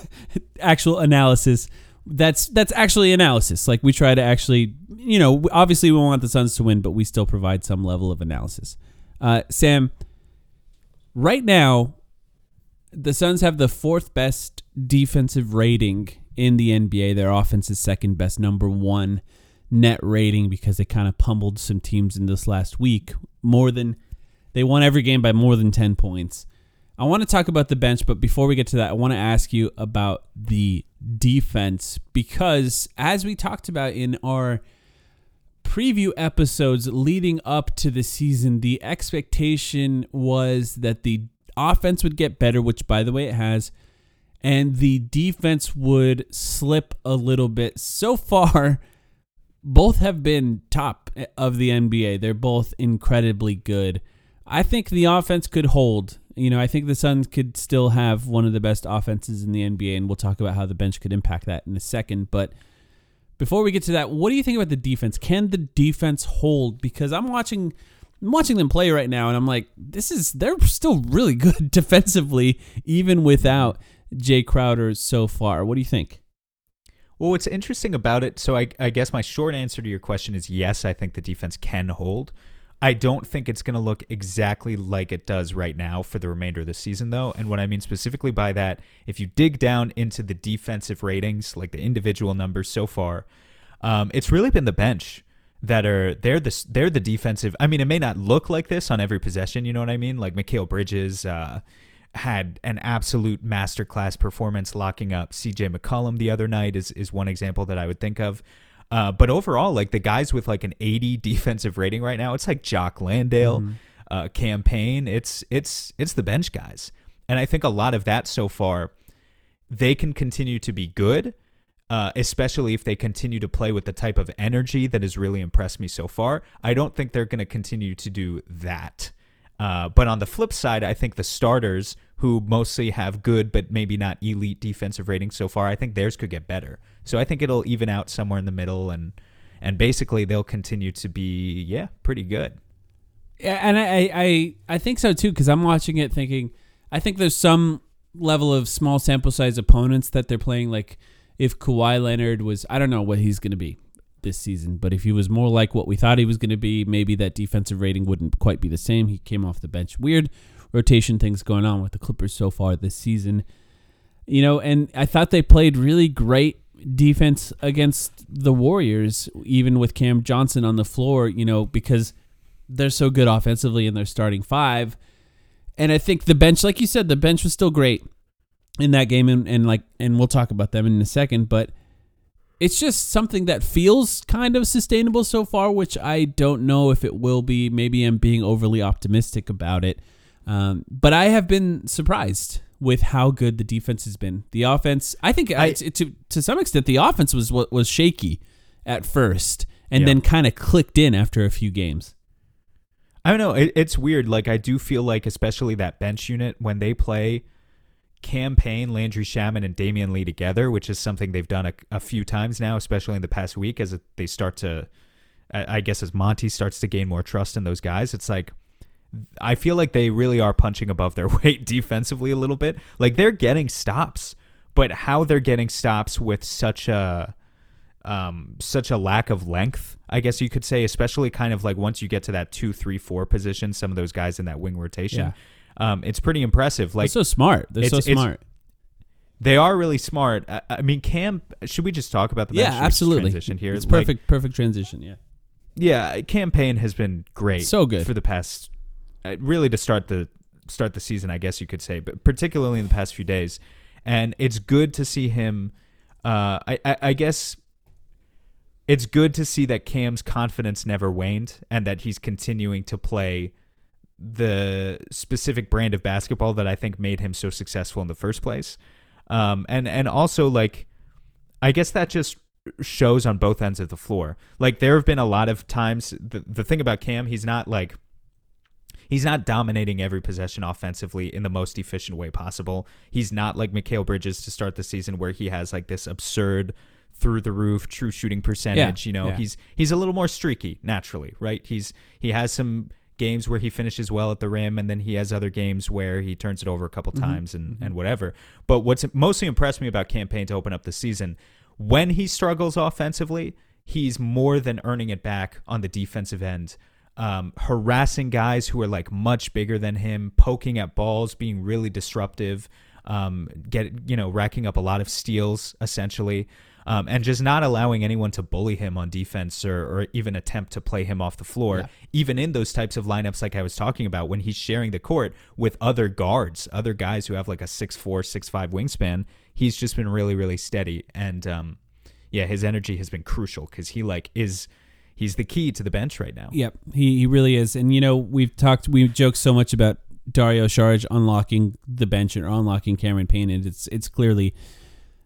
actual analysis. That's that's actually analysis. Like we try to actually, you know, obviously we want the Suns to win, but we still provide some level of analysis. Uh, Sam, right now, the Suns have the fourth best defensive rating in the NBA. Their offense is second best, number one net rating because they kind of pummeled some teams in this last week. More than they won every game by more than 10 points. I want to talk about the bench, but before we get to that, I want to ask you about the defense because as we talked about in our preview episodes leading up to the season, the expectation was that the offense would get better, which by the way it has, and the defense would slip a little bit. So far, both have been top of the NBA. They're both incredibly good. I think the offense could hold. You know, I think the Suns could still have one of the best offenses in the NBA, and we'll talk about how the bench could impact that in a second. But before we get to that, what do you think about the defense? Can the defense hold? Because I'm watching I'm watching them play right now and I'm like, this is they're still really good defensively, even without Jay Crowder so far. What do you think? Well, what's interesting about it, so I, I guess my short answer to your question is yes, I think the defense can hold. I don't think it's going to look exactly like it does right now for the remainder of the season, though. And what I mean specifically by that, if you dig down into the defensive ratings, like the individual numbers so far, um, it's really been the bench that are they're the they're the defensive. I mean, it may not look like this on every possession, you know what I mean? Like Mikal Bridges uh, had an absolute masterclass performance locking up C.J. McCollum the other night is is one example that I would think of. Uh, but overall, like the guys with like an 80 defensive rating right now, it's like Jock Landale, uh, Cam Payne. It's it's it's the bench guys, and I think a lot of that so far, they can continue to be good, uh, especially if they continue to play with the type of energy that has really impressed me so far. I don't think they're going to continue to do that. Uh, but on the flip side, I think the starters who mostly have good but maybe not elite defensive ratings so far, I think theirs could get better. So I think it'll even out somewhere in the middle, and and basically they'll continue to be yeah pretty good. Yeah, and I I I think so too because I'm watching it thinking I think there's some level of small sample size opponents that they're playing. Like if Kawhi Leonard was, I don't know what he's going to be this season, but if he was more like what we thought he was going to be, maybe that defensive rating wouldn't quite be the same. He came off the bench. Weird rotation things going on with the Clippers so far this season. You know, and I thought they played really great defense against the Warriors, even with Cam Johnson on the floor, you know, because they're so good offensively in their starting five. And I think the bench, like you said, the bench was still great in that game, and, and like, and we'll talk about them in a second. But it's just something that feels kind of sustainable so far, which I don't know if it will be. Maybe I'm being overly optimistic about it, um, but I have been surprised with how good the defense has been. The offense, I think, I, to to some extent, the offense was what was shaky at first, and Yeah. then kind of clicked in after a few games. I don't know. It, it's weird. Like I do feel like, especially that bench unit when they play Cam Payne Landry Shamet and Damion Lee together, which is something they've done a, a few times now, especially in the past week, as they start to, I I guess, as Monty starts to gain more trust in those guys. It's like I feel like they really are punching above their weight defensively a little bit. Like they're getting stops, but how they're getting stops with such a um, such a lack of length, I guess you could say, especially kind of like once you get to that two, three, four position, some of those guys in that wing rotation, um, it's pretty impressive. Like They're so smart. They're so smart. they are really smart. I, I mean, Cam, should we just talk about the Yeah, bench? Should we absolutely. Transition here. It's Like, perfect. perfect transition. Yeah. yeah, Cam Payne has been great. So good. for the past, really to start the start the season, I guess you could say, but particularly in the past few days, and it's good to see him. Uh, I, I I guess it's good to see that Cam's confidence never waned and that he's continuing to play the specific brand of basketball that I think made him so successful in the first place. Um, and and also like I guess that just shows on both ends of the floor. Like there have been a lot of times the the thing about Cam, he's not like he's not dominating every possession offensively in the most efficient way possible. He's not like Mikal Bridges to start the season where he has like this absurd through the roof true shooting percentage. Yeah, you know, yeah. he's he's a little more streaky naturally, right? He's he has some games where he finishes well at the rim and then he has other games where he turns it over a couple mm-hmm. times and, mm-hmm. and whatever. But what's mostly impressed me about Cam Payne to open up the season, when he struggles offensively, he's more than earning it back on the defensive end. Um, harassing guys who are like much bigger than him, poking at balls, being really disruptive, um, get you know racking up a lot of steals essentially, um, and just not allowing anyone to bully him on defense or, or even attempt to play him off the floor. Even in those types of lineups, like I was talking about, when he's sharing the court with other guards, other guys who have like a six four, six five wingspan, he's just been really, really steady. And um, yeah, his energy has been crucial because he like is he's the key to the bench right now. Yep, he, he really is. And you know, we've talked, we've joked so much about Dario Saric unlocking the bench and unlocking Cameron Payne, and it's it's clearly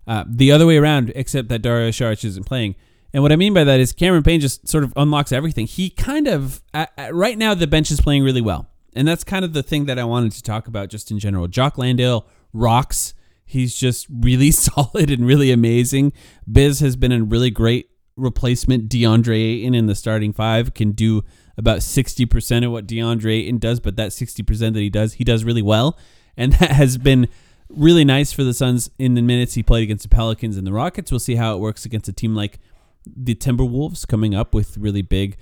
uh, the other way around, except that Dario Saric isn't playing. And what I mean by that is Cameron Payne just sort of unlocks everything. He kind of uh, uh, right now the bench is playing really well, and that's kind of the thing that I wanted to talk about just in general. Jock Landale rocks. He's just really solid and really amazing. Biz has been a really great replacement. DeAndre Ayton in the starting five can do about 60% of what DeAndre Ayton does, but that 60% that he does, he does really well. And that has been really nice for the Suns in the minutes he played against the Pelicans and the Rockets. We'll see how it works against a team like the Timberwolves coming up with really big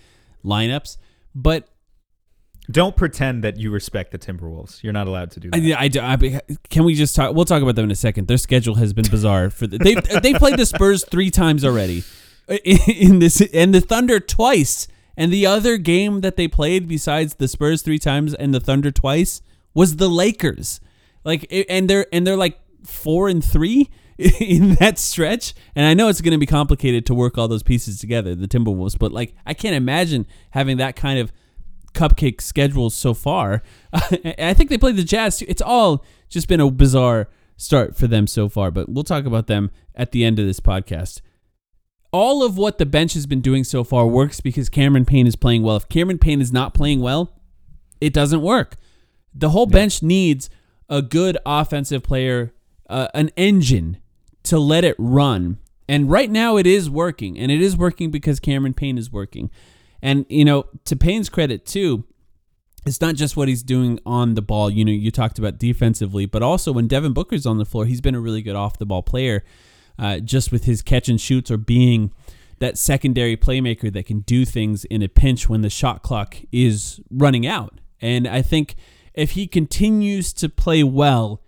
lineups. But Don't pretend that you respect the Timberwolves. You're not allowed to do that. I, I, I- can we just talk? We'll talk about them in a second. Their schedule has been bizarre. For the, they they played the Spurs three times already in, this, and the Thunder twice. And the other game that they played besides the Spurs three times and the Thunder twice was the Lakers. Like, and they're and they're like four and three in that stretch. And I know it's going to be complicated to work all those pieces together, the Timberwolves. But like, I can't imagine having that kind of cupcake schedules so far. I think they played the Jazz too. It's all just been a bizarre start for them so far, but we'll talk about them at the end of this podcast. All of what the bench has been doing so far works because Cameron Payne is playing well. If Cameron Payne is not playing well, it doesn't work. The whole bench needs a good offensive player, uh, an engine to let it run. And right now it is working, and it is working because Cameron Payne is working. And you know, to Payne's credit too, it's not just what he's doing on the ball. You know, you talked about defensively, but also when Devin Booker's on the floor, he's been a really good off the ball player, uh, just with his catch and shoots or being that secondary playmaker that can do things in a pinch when the shot clock is running out. And I think if he continues to play well,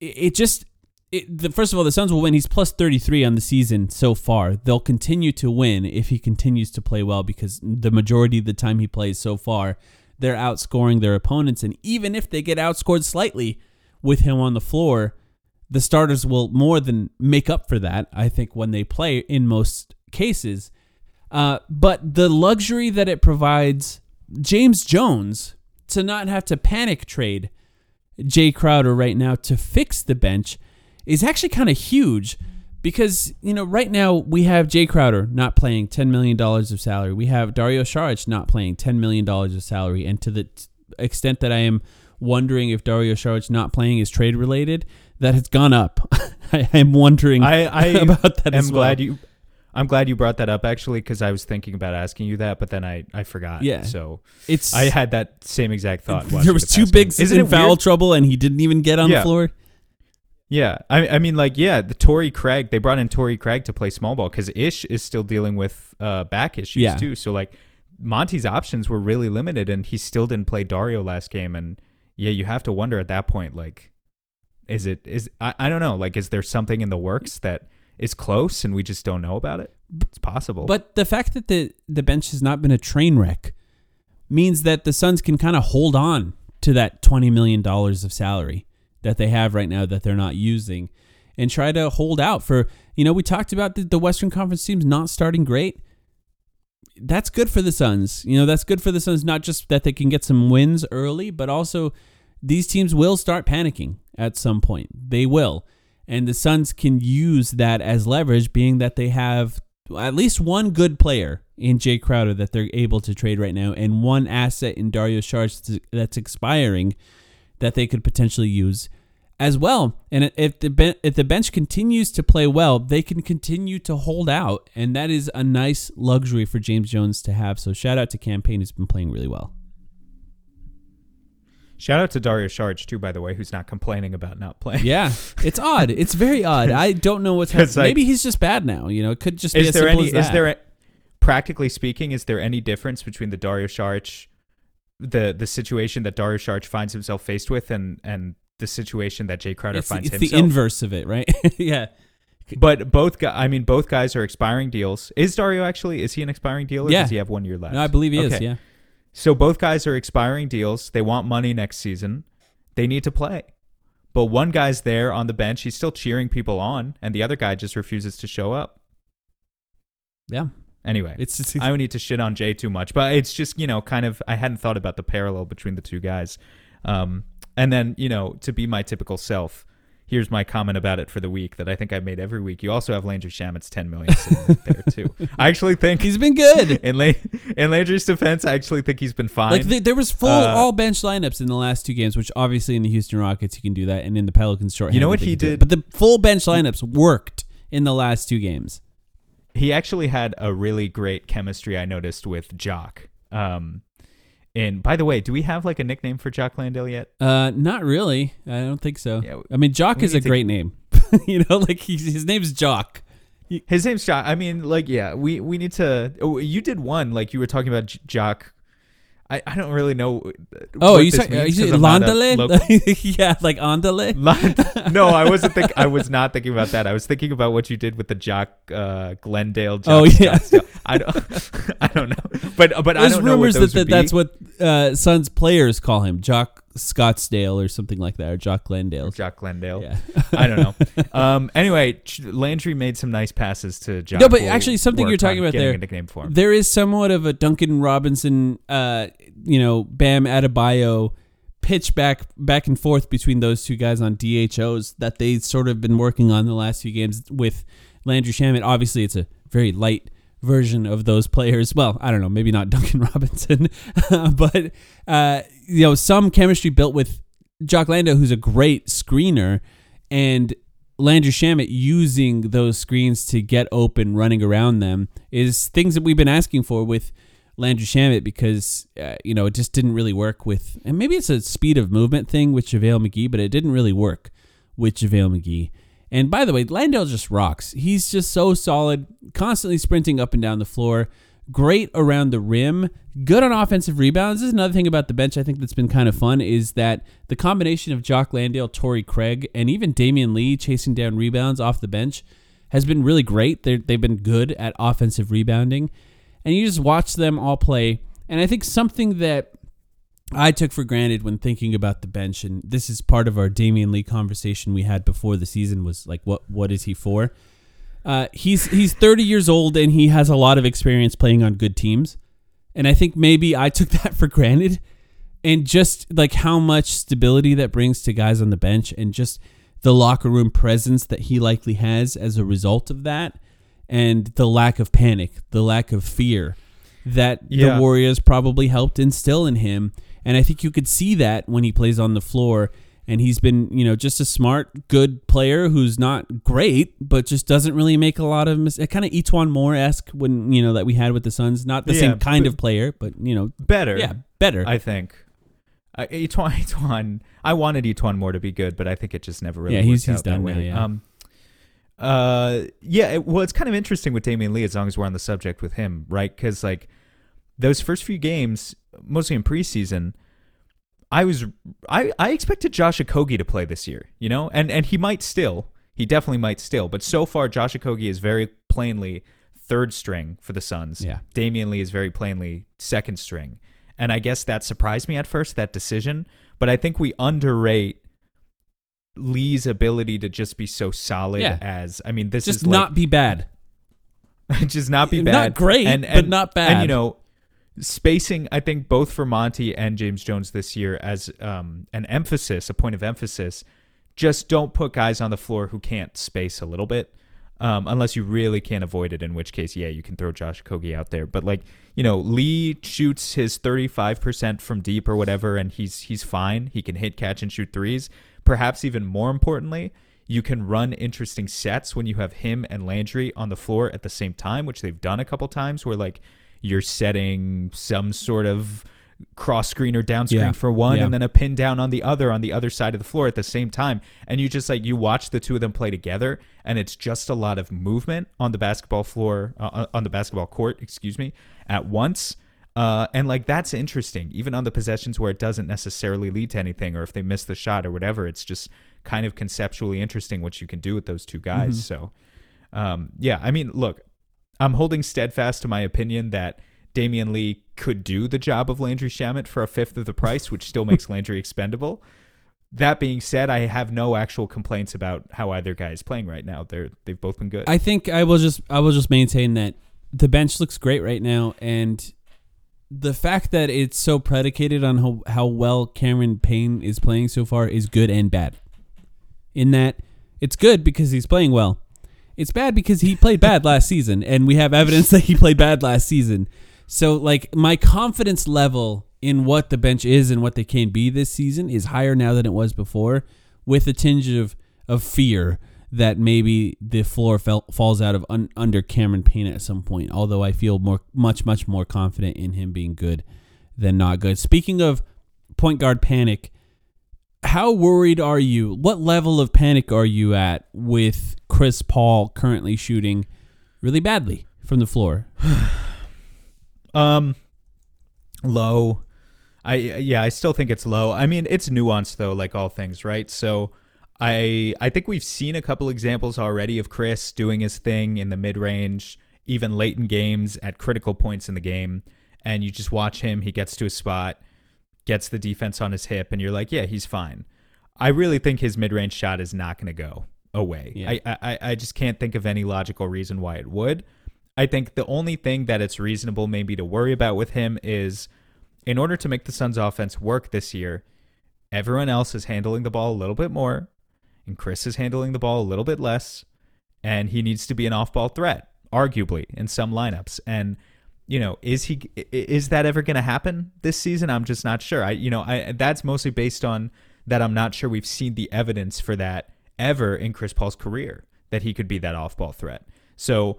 it, just it, the, first of all, the Suns will win. He's plus 33 on the season so far. They'll continue to win if he continues to play well because the majority of the time he plays so far, they're outscoring their opponents. And even if they get outscored slightly with him on the floor, the starters will more than make up for that, I think, when they play in most cases. Uh, but the luxury that it provides James Jones to not have to panic trade Jay Crowder right now to fix the bench is actually kind of huge because you know right now we have Jay Crowder not playing ten million dollars of salary. We have Dario Saric not playing ten million dollars of salary, and to the extent that I am wondering if Dario Saric not playing is trade related, that has gone up. I am wondering I, I about that am as well. glad you I'm glad you brought that up actually because I was thinking about asking you that, but then I, I forgot. Yeah. So It's I had that same exact thought. there was the two bigs. Isn't in it foul weird? trouble, and he didn't even get on Yeah. the floor. Yeah, I, I mean, like, yeah, the Torrey Craig. They brought in Torrey Craig to play small ball because Ish is still dealing with uh, back issues Yeah. too. So like, Monty's options were really limited, and he still didn't play Dario last game. And yeah, you have to wonder at that point, like, is it is I, I don't know, like, is there something in the works that is close and we just don't know about it? It's possible, But the fact that the the bench has not been a train wreck means that the Suns can kind of hold on to that twenty million dollars of salary that they have right now that they're not using, and try to hold out for. You know, we talked about the, the Western Conference teams not starting great. That's good for the Suns. You know, that's good for the Suns. Not just that they can get some wins early, but also these teams will start panicking at some point. They will. And the Suns can use that as leverage, being that they have at least one good player in Jay Crowder that they're able to trade right now, and one asset in Dario Saric that's expiring that they could potentially use as well. And if the if the bench continues to play well, they can continue to hold out, and that is a nice luxury for James Jones to have. So shout out to Cam Payne who's been playing really well. Shout out to Dario Saric too, by the way, who's not complaining about not playing. Yeah, it's odd. It's very odd. I don't know what's happening. like- Maybe he's just bad now. You know, it could just be is as there simple any? as that. Is there, a- practically speaking, is there any difference between the Dario Saric, the the situation that Dario Saric finds himself faced with, and and the situation that Jay Crowder it's, finds it's the inverse of it, right? yeah. But both guys, I mean, both guys are expiring deals. Is Dario actually? Is he an expiring deal, or Yeah. does he have one year left? No, I believe he is. Yeah. So both guys are expiring deals. They want money next season. They need to play. But one guy's there on the bench. He's still cheering people on, and the other guy just refuses to show up. Yeah. Anyway, It's, it's I don't need to shit on Jay too much, but it's just you know kind of I hadn't thought about the parallel between the two guys. Um, and then you know to be my typical self, here's my comment about it for the week that I think I made every week. You also have Landry Shamet's 10 million there too. I actually think he's been good. in La- in Landry's defense, I actually think he's been fine. Like th- there was full Uh, all bench lineups in the last two games, which obviously in the Houston Rockets you can do that, and in the Pelicans short. You know what he did? But the full bench lineups worked in the last two games. he actually had a really great chemistry I noticed with Jock. Um, and by the way, do we have like a nickname for Jock Landale yet? Uh, not really. I don't think so. Yeah, I mean, Jock is a to- great name. you know, like he's, his name's Jock. His name's Jock. I mean, like, yeah, we we need to. Oh, you did one like you were talking about J- Jock. I, I don't really know. Oh, you means uh, 'cause I'm not a Landale? yeah, like Andale. Land- no, I wasn't think. I was not thinking about that. I was thinking about what you did with the Jock uh, Glendale. Jock Oh, yeah. I don't. I don't know. But but I There's don't know what rumors that, that that's what uh, Suns players call him, Jock Scottsdale or something like that, or Jock Glendale. Jock Glendale. Yeah. I don't know. Um. Anyway, Landry made some nice passes to Jock. No, but actually something you're talking about there- A nickname for him. There is somewhat of a Duncan Robinson, uh, you know, Bam Adebayo pitch back back and forth between those two guys on DHOs that they sort of been working on the last few games with Landry Shamet. Obviously, it's a very light version of those players. Well, I don't know, maybe not Duncan Robinson, but uh, you know, some chemistry built with Jock Landale, who's a great screener, and Landry Shamet using those screens to get open, running around them, is things that we've been asking for with Landry Shamet because uh, you know it just didn't really work with, and maybe it's a speed of movement thing with JaVale McGee, but it didn't really work with JaVale McGee. And by the way, Landale just rocks. He's just so solid, constantly sprinting up and down the floor, great around the rim, good on offensive rebounds. This is another thing about the bench I think that's been kind of fun is that the combination of Jock Landale, Torrey Craig, and even Damion Lee chasing down rebounds off the bench has been really great. They're, they've been good at offensive rebounding. And you just watch them all play. And I think something that I took for granted when thinking about the bench, and this is part of our Damion Lee conversation we had before the season was like, what what is he for? Uh, he's he's 30 years old and he has a lot of experience playing on good teams, and I think maybe I took that for granted, and just like how much stability that brings to guys on the bench, and just the locker room presence that he likely has as a result of that, and the lack of panic, the lack of fear that Yeah. the Warriors probably helped instill in him. And I think you could see that when he plays on the floor. And he's been, you know, just a smart, good player who's not great, but just doesn't really make a lot of mistakes. Kind of E'Twaun Moore esque when, you know, that we had with the Suns. Not the Yeah, same kind of player, but, you know, Better. yeah, better. I think. I, E'Twaun, E'Twaun, I wanted E'Twaun Moore to be good, but I think it just never really Yeah, he's- he's done way. now, yeah. Um, uh, yeah. It, well, it's kind of interesting with Damion Lee, as long as we're on the subject with him, right? Because like those first few games, mostly in preseason, I was I I expected Josh Okogie to play this year, you know, and and he might still, he definitely might still, but so far Josh Okogie is very plainly third string for the Suns. Yeah. Damion Lee is very plainly second string. And I guess that surprised me at first, that decision. But I think we underrate Lee's ability to just be so solid Yeah. as I mean, this just is like, not be bad. just not be bad. Not great, and, but and- not And bad. you know, spacing, I think both for Monty and James Jones this year as um, an emphasis, a point of emphasis, just don't put guys on the floor who can't space a little bit. Um, unless you really can't avoid it, in which case, yeah, you can throw Josh Okogie out there. But like, you know, Lee shoots his 35% from deep or whatever, and he's he's fine. He can hit, catch, and shoot threes. Perhaps even more importantly, you can run interesting sets when you have him and Landry on the floor at the same time, which they've done a couple times, where like you're setting some sort of cross screen or down screen Yeah. for one Yeah. and then a pin down on the other on the other side of the floor at the same time and you just like you watch the two of them play together and it's just a lot of movement on the basketball floor uh, on the basketball court excuse me at once uh, and like that's interesting even on the possessions where it doesn't necessarily lead to anything or if they miss the shot or whatever it's just kind of conceptually interesting what you can do with those two guys so um, yeah i mean look I'm holding steadfast to my opinion that Damion Lee could do the job of Landry Shamet for a fifth of the price, which still makes Landry expendable. That being said, I have no actual complaints about how either guy is playing right now. They're they've both been good. I think I will just I will just maintain that the bench looks great right now, and the fact that it's so predicated on how, how well Cameron Payne is playing so far is good and bad. In that it's good because he's playing well. It's bad because he played bad last season, and we have evidence that he played bad last season. So, like, my confidence level in what the bench is and what they can be this season is higher now than it was before, with a tinge of, of fear that maybe the floor fell, falls out of un, under Cameron Payne at some point. Although I feel more, much, much more confident in him being good than not good. Speaking of point guard panic, how worried are you? What level of panic are you at with Chris Paul currently shooting really badly from the floor? Um, low. I yeah, I still think it's low. I mean, it's nuanced though, like all things, right? So, I I think we've seen a couple examples already of Chris doing his thing in the mid range, even late in games at critical points in the game, and you just watch him. He gets to a spot, gets the defense on his hip, and you're like, yeah, he's fine. I really think his mid range shot is not going to go away. Yeah. I, I I just can't think of any logical reason why it would. I think the only thing that it's reasonable maybe to worry about with him is in order to make the Suns offense work this year, everyone else is handling the ball a little bit more, and Chris is handling the ball a little bit less, and he needs to be an off ball threat, arguably, in some lineups. And you know, is he is that ever going to happen this season? I'm just not sure. I you know, I that's mostly based on that I'm not sure we've seen the evidence for that ever in Chris Paul's career that he could be that off ball threat. So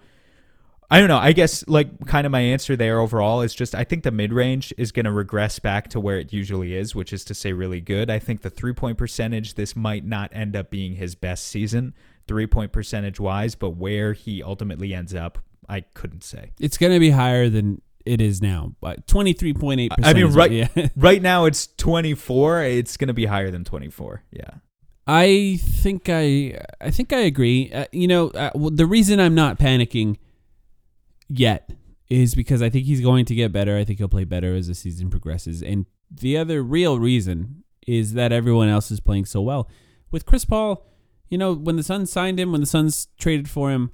I don't know. I guess like kind of my answer there overall is just I think the mid range is going to regress back to where it usually is, which is to say really good. I think the three point percentage this might not end up being his best season three point percentage wise, but where he ultimately ends up, I couldn't say. It's going to be higher than it is now, but 23.8%. I mean, right yeah. right now it's 24. It's going to be higher than 24. Yeah. I think I I think I agree. Uh, you know, uh, well, the reason I'm not panicking yet is because I think he's going to get better. I think he'll play better as the season progresses. And the other real reason is that everyone else is playing so well. With Chris Paul, you know, when the Suns signed him, when the Suns traded for him,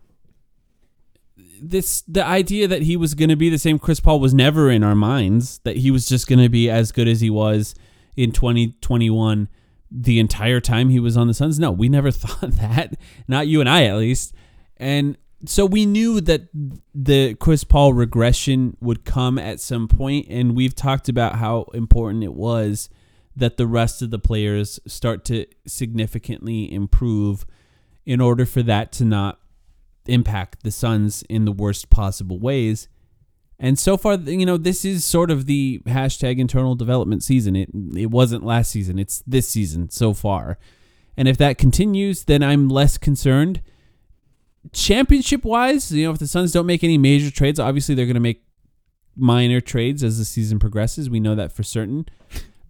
this the idea that he was going to be the same Chris Paul was never in our minds. That he was just going to be as good as he was in 2021 the entire time he was on the Suns. No, we never thought that. Not you and I, at least. And so we knew that the Chris Paul regression would come at some point, and we've talked about how important it was that the rest of the players start to significantly improve in order for that to not impact the Suns in the worst possible ways. And so far, you know, this is sort of the hashtag internal development season. It it wasn't last season; it's this season so far. And if that continues, then I'm less concerned. Championship wise, you know, if the Suns don't make any major trades, obviously they're going to make minor trades as the season progresses. We know that for certain.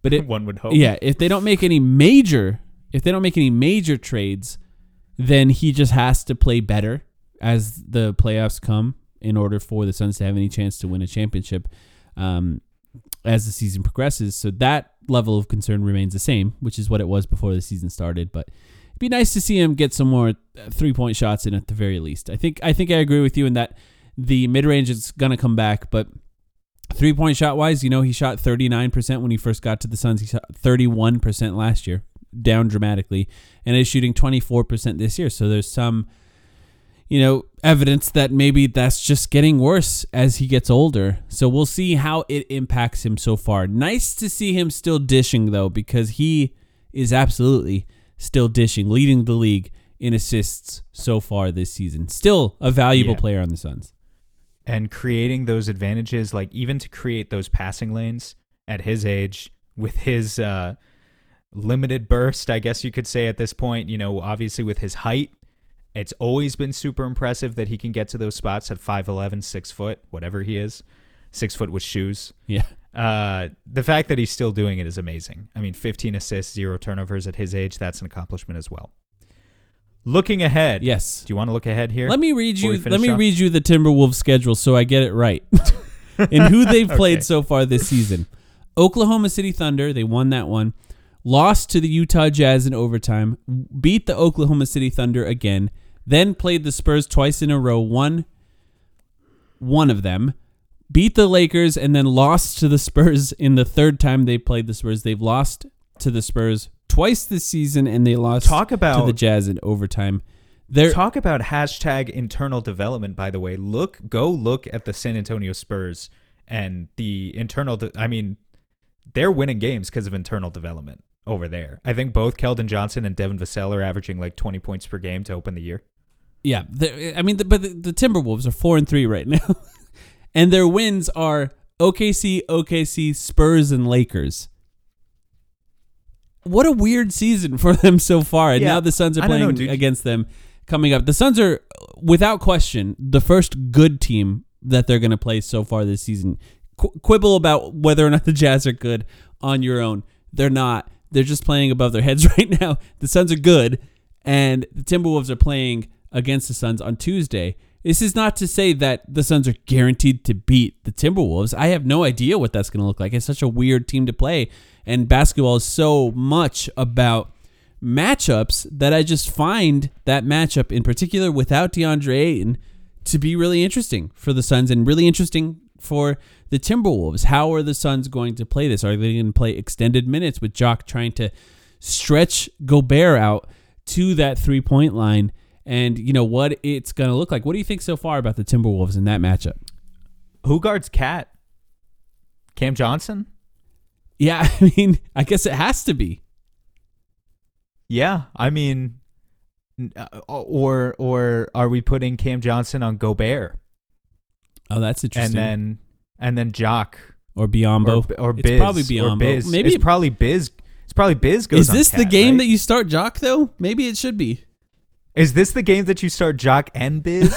But it, One would hope. yeah, if they don't make any major, if they don't make any major trades, then he just has to play better as the playoffs come in order for the Suns to have any chance to win a championship um, as the season progresses. So that level of concern remains the same, which is what it was before the season started. But it'd be nice to see him get some more three point shots in at the very least. I think I think I agree with you in that the mid range is gonna come back, but three point shot wise, you know, he shot thirty nine percent when he first got to the Suns. He shot thirty one percent last year down dramatically and is shooting 24% this year. So there's some, you know, evidence that maybe that's just getting worse as he gets older. So we'll see how it impacts him so far. Nice to see him still dishing, though, because he is absolutely still dishing, leading the league in assists so far this season. Still a valuable Yeah. player on the Suns. and creating those advantages, like even to create those passing lanes at his age with his uh, limited burst, I guess you could say at this point, you know, obviously with his height, it's always been super impressive that he can get to those spots at 5'11, 6 foot, whatever he is, six foot with shoes. Yeah. Uh, the fact that he's still doing it is amazing. I mean, 15 assists, zero turnovers at his age, that's an accomplishment as well. Looking ahead. Yes. Do you want to look ahead here? Let me read you. Let me off? read you the Timberwolves schedule so I get it right, and who they've played Okay. so far this season. Oklahoma City Thunder. They won that one. Lost to the Utah Jazz in overtime. Beat the Oklahoma City Thunder again. Then played the Spurs twice in a row. Won one of them. Beat the Lakers and then lost to the Spurs in the third time they played the Spurs. They've lost to the Spurs twice this season, and they lost Talk to about- the Jazz in overtime. They're Talk about hashtag internal development, by the way. Look, go look at the San Antonio Spurs and the internal. De- I mean, they're winning games because of internal development over there. I think both Keldon Johnson and Devin Vassell are averaging like 20 points per game to open the year. Yeah, I mean, the, but the, the Timberwolves are four and three right now, and their wins are OKC, OKC, Spurs, and Lakers. What a weird season for them so far, and Yeah, now the Suns are don't know, playing against them coming up. The Suns are, without question, the first good team that they're going to play so far this season. Qu- quibble about whether or not the Jazz are good on your own. They're not. They're just playing above their heads right now. The Suns are good, and the Timberwolves are playing against the Suns on Tuesday. This is not to say that the Suns are guaranteed to beat the Timberwolves. I have no idea what that's going to look like. It's such a weird team to play, and basketball is so much about matchups that I just find that matchup in particular without DeAndre Ayton to be really interesting for the Suns and really interesting for the Timberwolves. How are the Suns going to play this? Are they going to play extended minutes with Jock trying to stretch Gobert out to that three point line? And you know what it's going to look like. What do you think so far about the Timberwolves in that matchup? Who guards KAT? Cam Johnson? Yeah, I mean, I guess it has to be. Yeah, I mean, uh, or or are we putting Cam Johnson on Gobert Oh, that's interesting. and then and then Jock or Biyombo. or, or it's Biz probably or Biyombo. Biz. Maybe it's probably Biz. It's probably Biz goes. Is this the game right? that you start Jock though? Maybe it should be. Is this the game that you start Jock and Biz?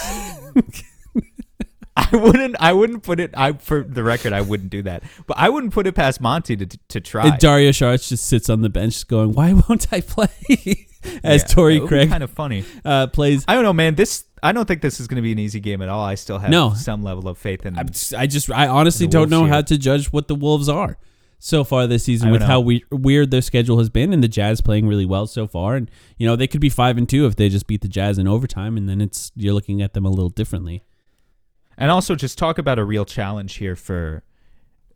I wouldn't. I wouldn't put it. I for the record, I wouldn't do that. But I wouldn't put it past Monty to to try. And Dario Saric just sits on the bench going, "Why won't I play?" As Yeah, Torrey that would be Craig kind of funny. uh, plays. I don't know, man. This I don't think this is going to be an easy game at all. I still have No. some level of faith in. I, I just, I honestly don't know here. how to judge what the Wolves are so far this season with don't how we, weird their schedule has been, and the Jazz playing really well so far. And you know they could be five and two if they just beat the Jazz in overtime, and then it's you're looking at them a little differently. And also just talk about a real challenge here for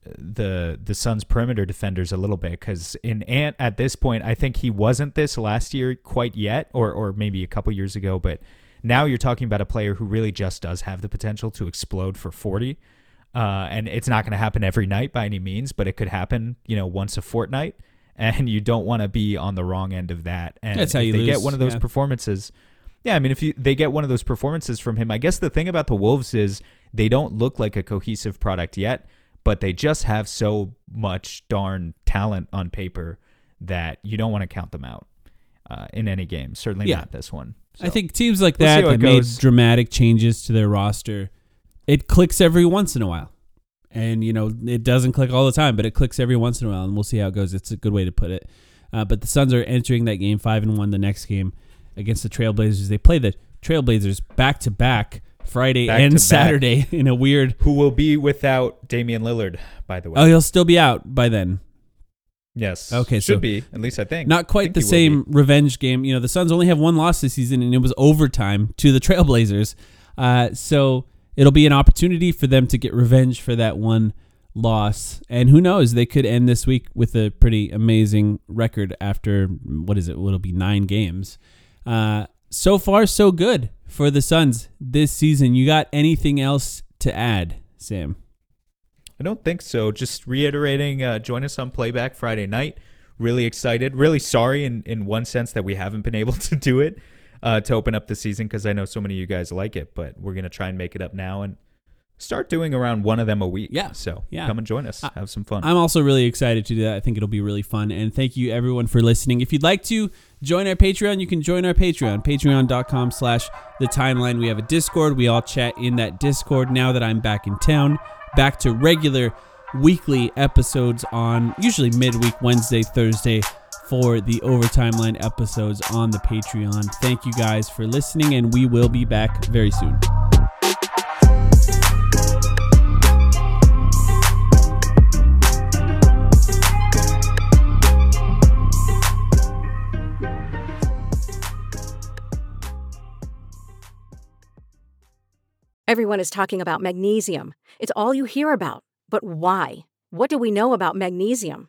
uh, the the Suns perimeter defenders a little bit because in Ant at this point I think he wasn't this last year quite yet or or maybe a couple years ago but now you're talking about a player who really just does have the potential to explode for 40 uh, and it's not going to happen every night by any means but it could happen you know once a fortnight and you don't want to be on the wrong end of that and That's how if you they get one of those yeah. performances yeah, I mean, if you they get one of those performances from him, I guess the thing about the Wolves is they don't look like a cohesive product yet, but they just have so much darn talent on paper that you don't want to count them out uh, in any game. Certainly Yeah. not this one. I think teams like we'll that that it made dramatic changes to their roster, it clicks every once in a while. And, you know, it doesn't click all the time, but it clicks every once in a while, and we'll see how it goes. It's a good way to put it. Uh, but the Suns are entering that game 5 and 1 the next game against the Trailblazers. They play the Trailblazers back to back Friday Back and to back. Saturday in a weird. who will be without Damian Lillard, by the way? Oh, he'll still be out by then. yes. Okay, should so be at least I think. Not quite think the same revenge game. You know, the Suns only have one loss this season, and it was overtime to the Trailblazers. Uh, so it'll be an opportunity for them to get revenge for that one loss. And who knows, they could end this week with a pretty amazing record after what is it? It'll be nine games. Uh, so far, so good for the Suns this season. You got anything else to add, Sam? I don't think so. Just reiterating, uh, join us on Playback Friday night. Really excited. Really sorry in, in one sense that we haven't been able to do it uh, to open up the season because I know so many of you guys like it, but we're going to try and make it up now and start doing around one of them a week. Yeah. So Yeah. come and join us. I- Have some fun. I'm also really excited to do that. I think it'll be really fun. And thank you everyone for listening. If you'd like to join our Patreon, you can join our Patreon, patreon.com slash the timeline. We have a Discord. We all chat in that Discord now that I'm back in town. Back to regular weekly episodes on usually midweek, Wednesday, Thursday for the overtime line episodes on the Patreon. Thank you guys for listening, and we will be back very soon. Everyone is talking about magnesium. It's all you hear about. But why? What do we know about magnesium?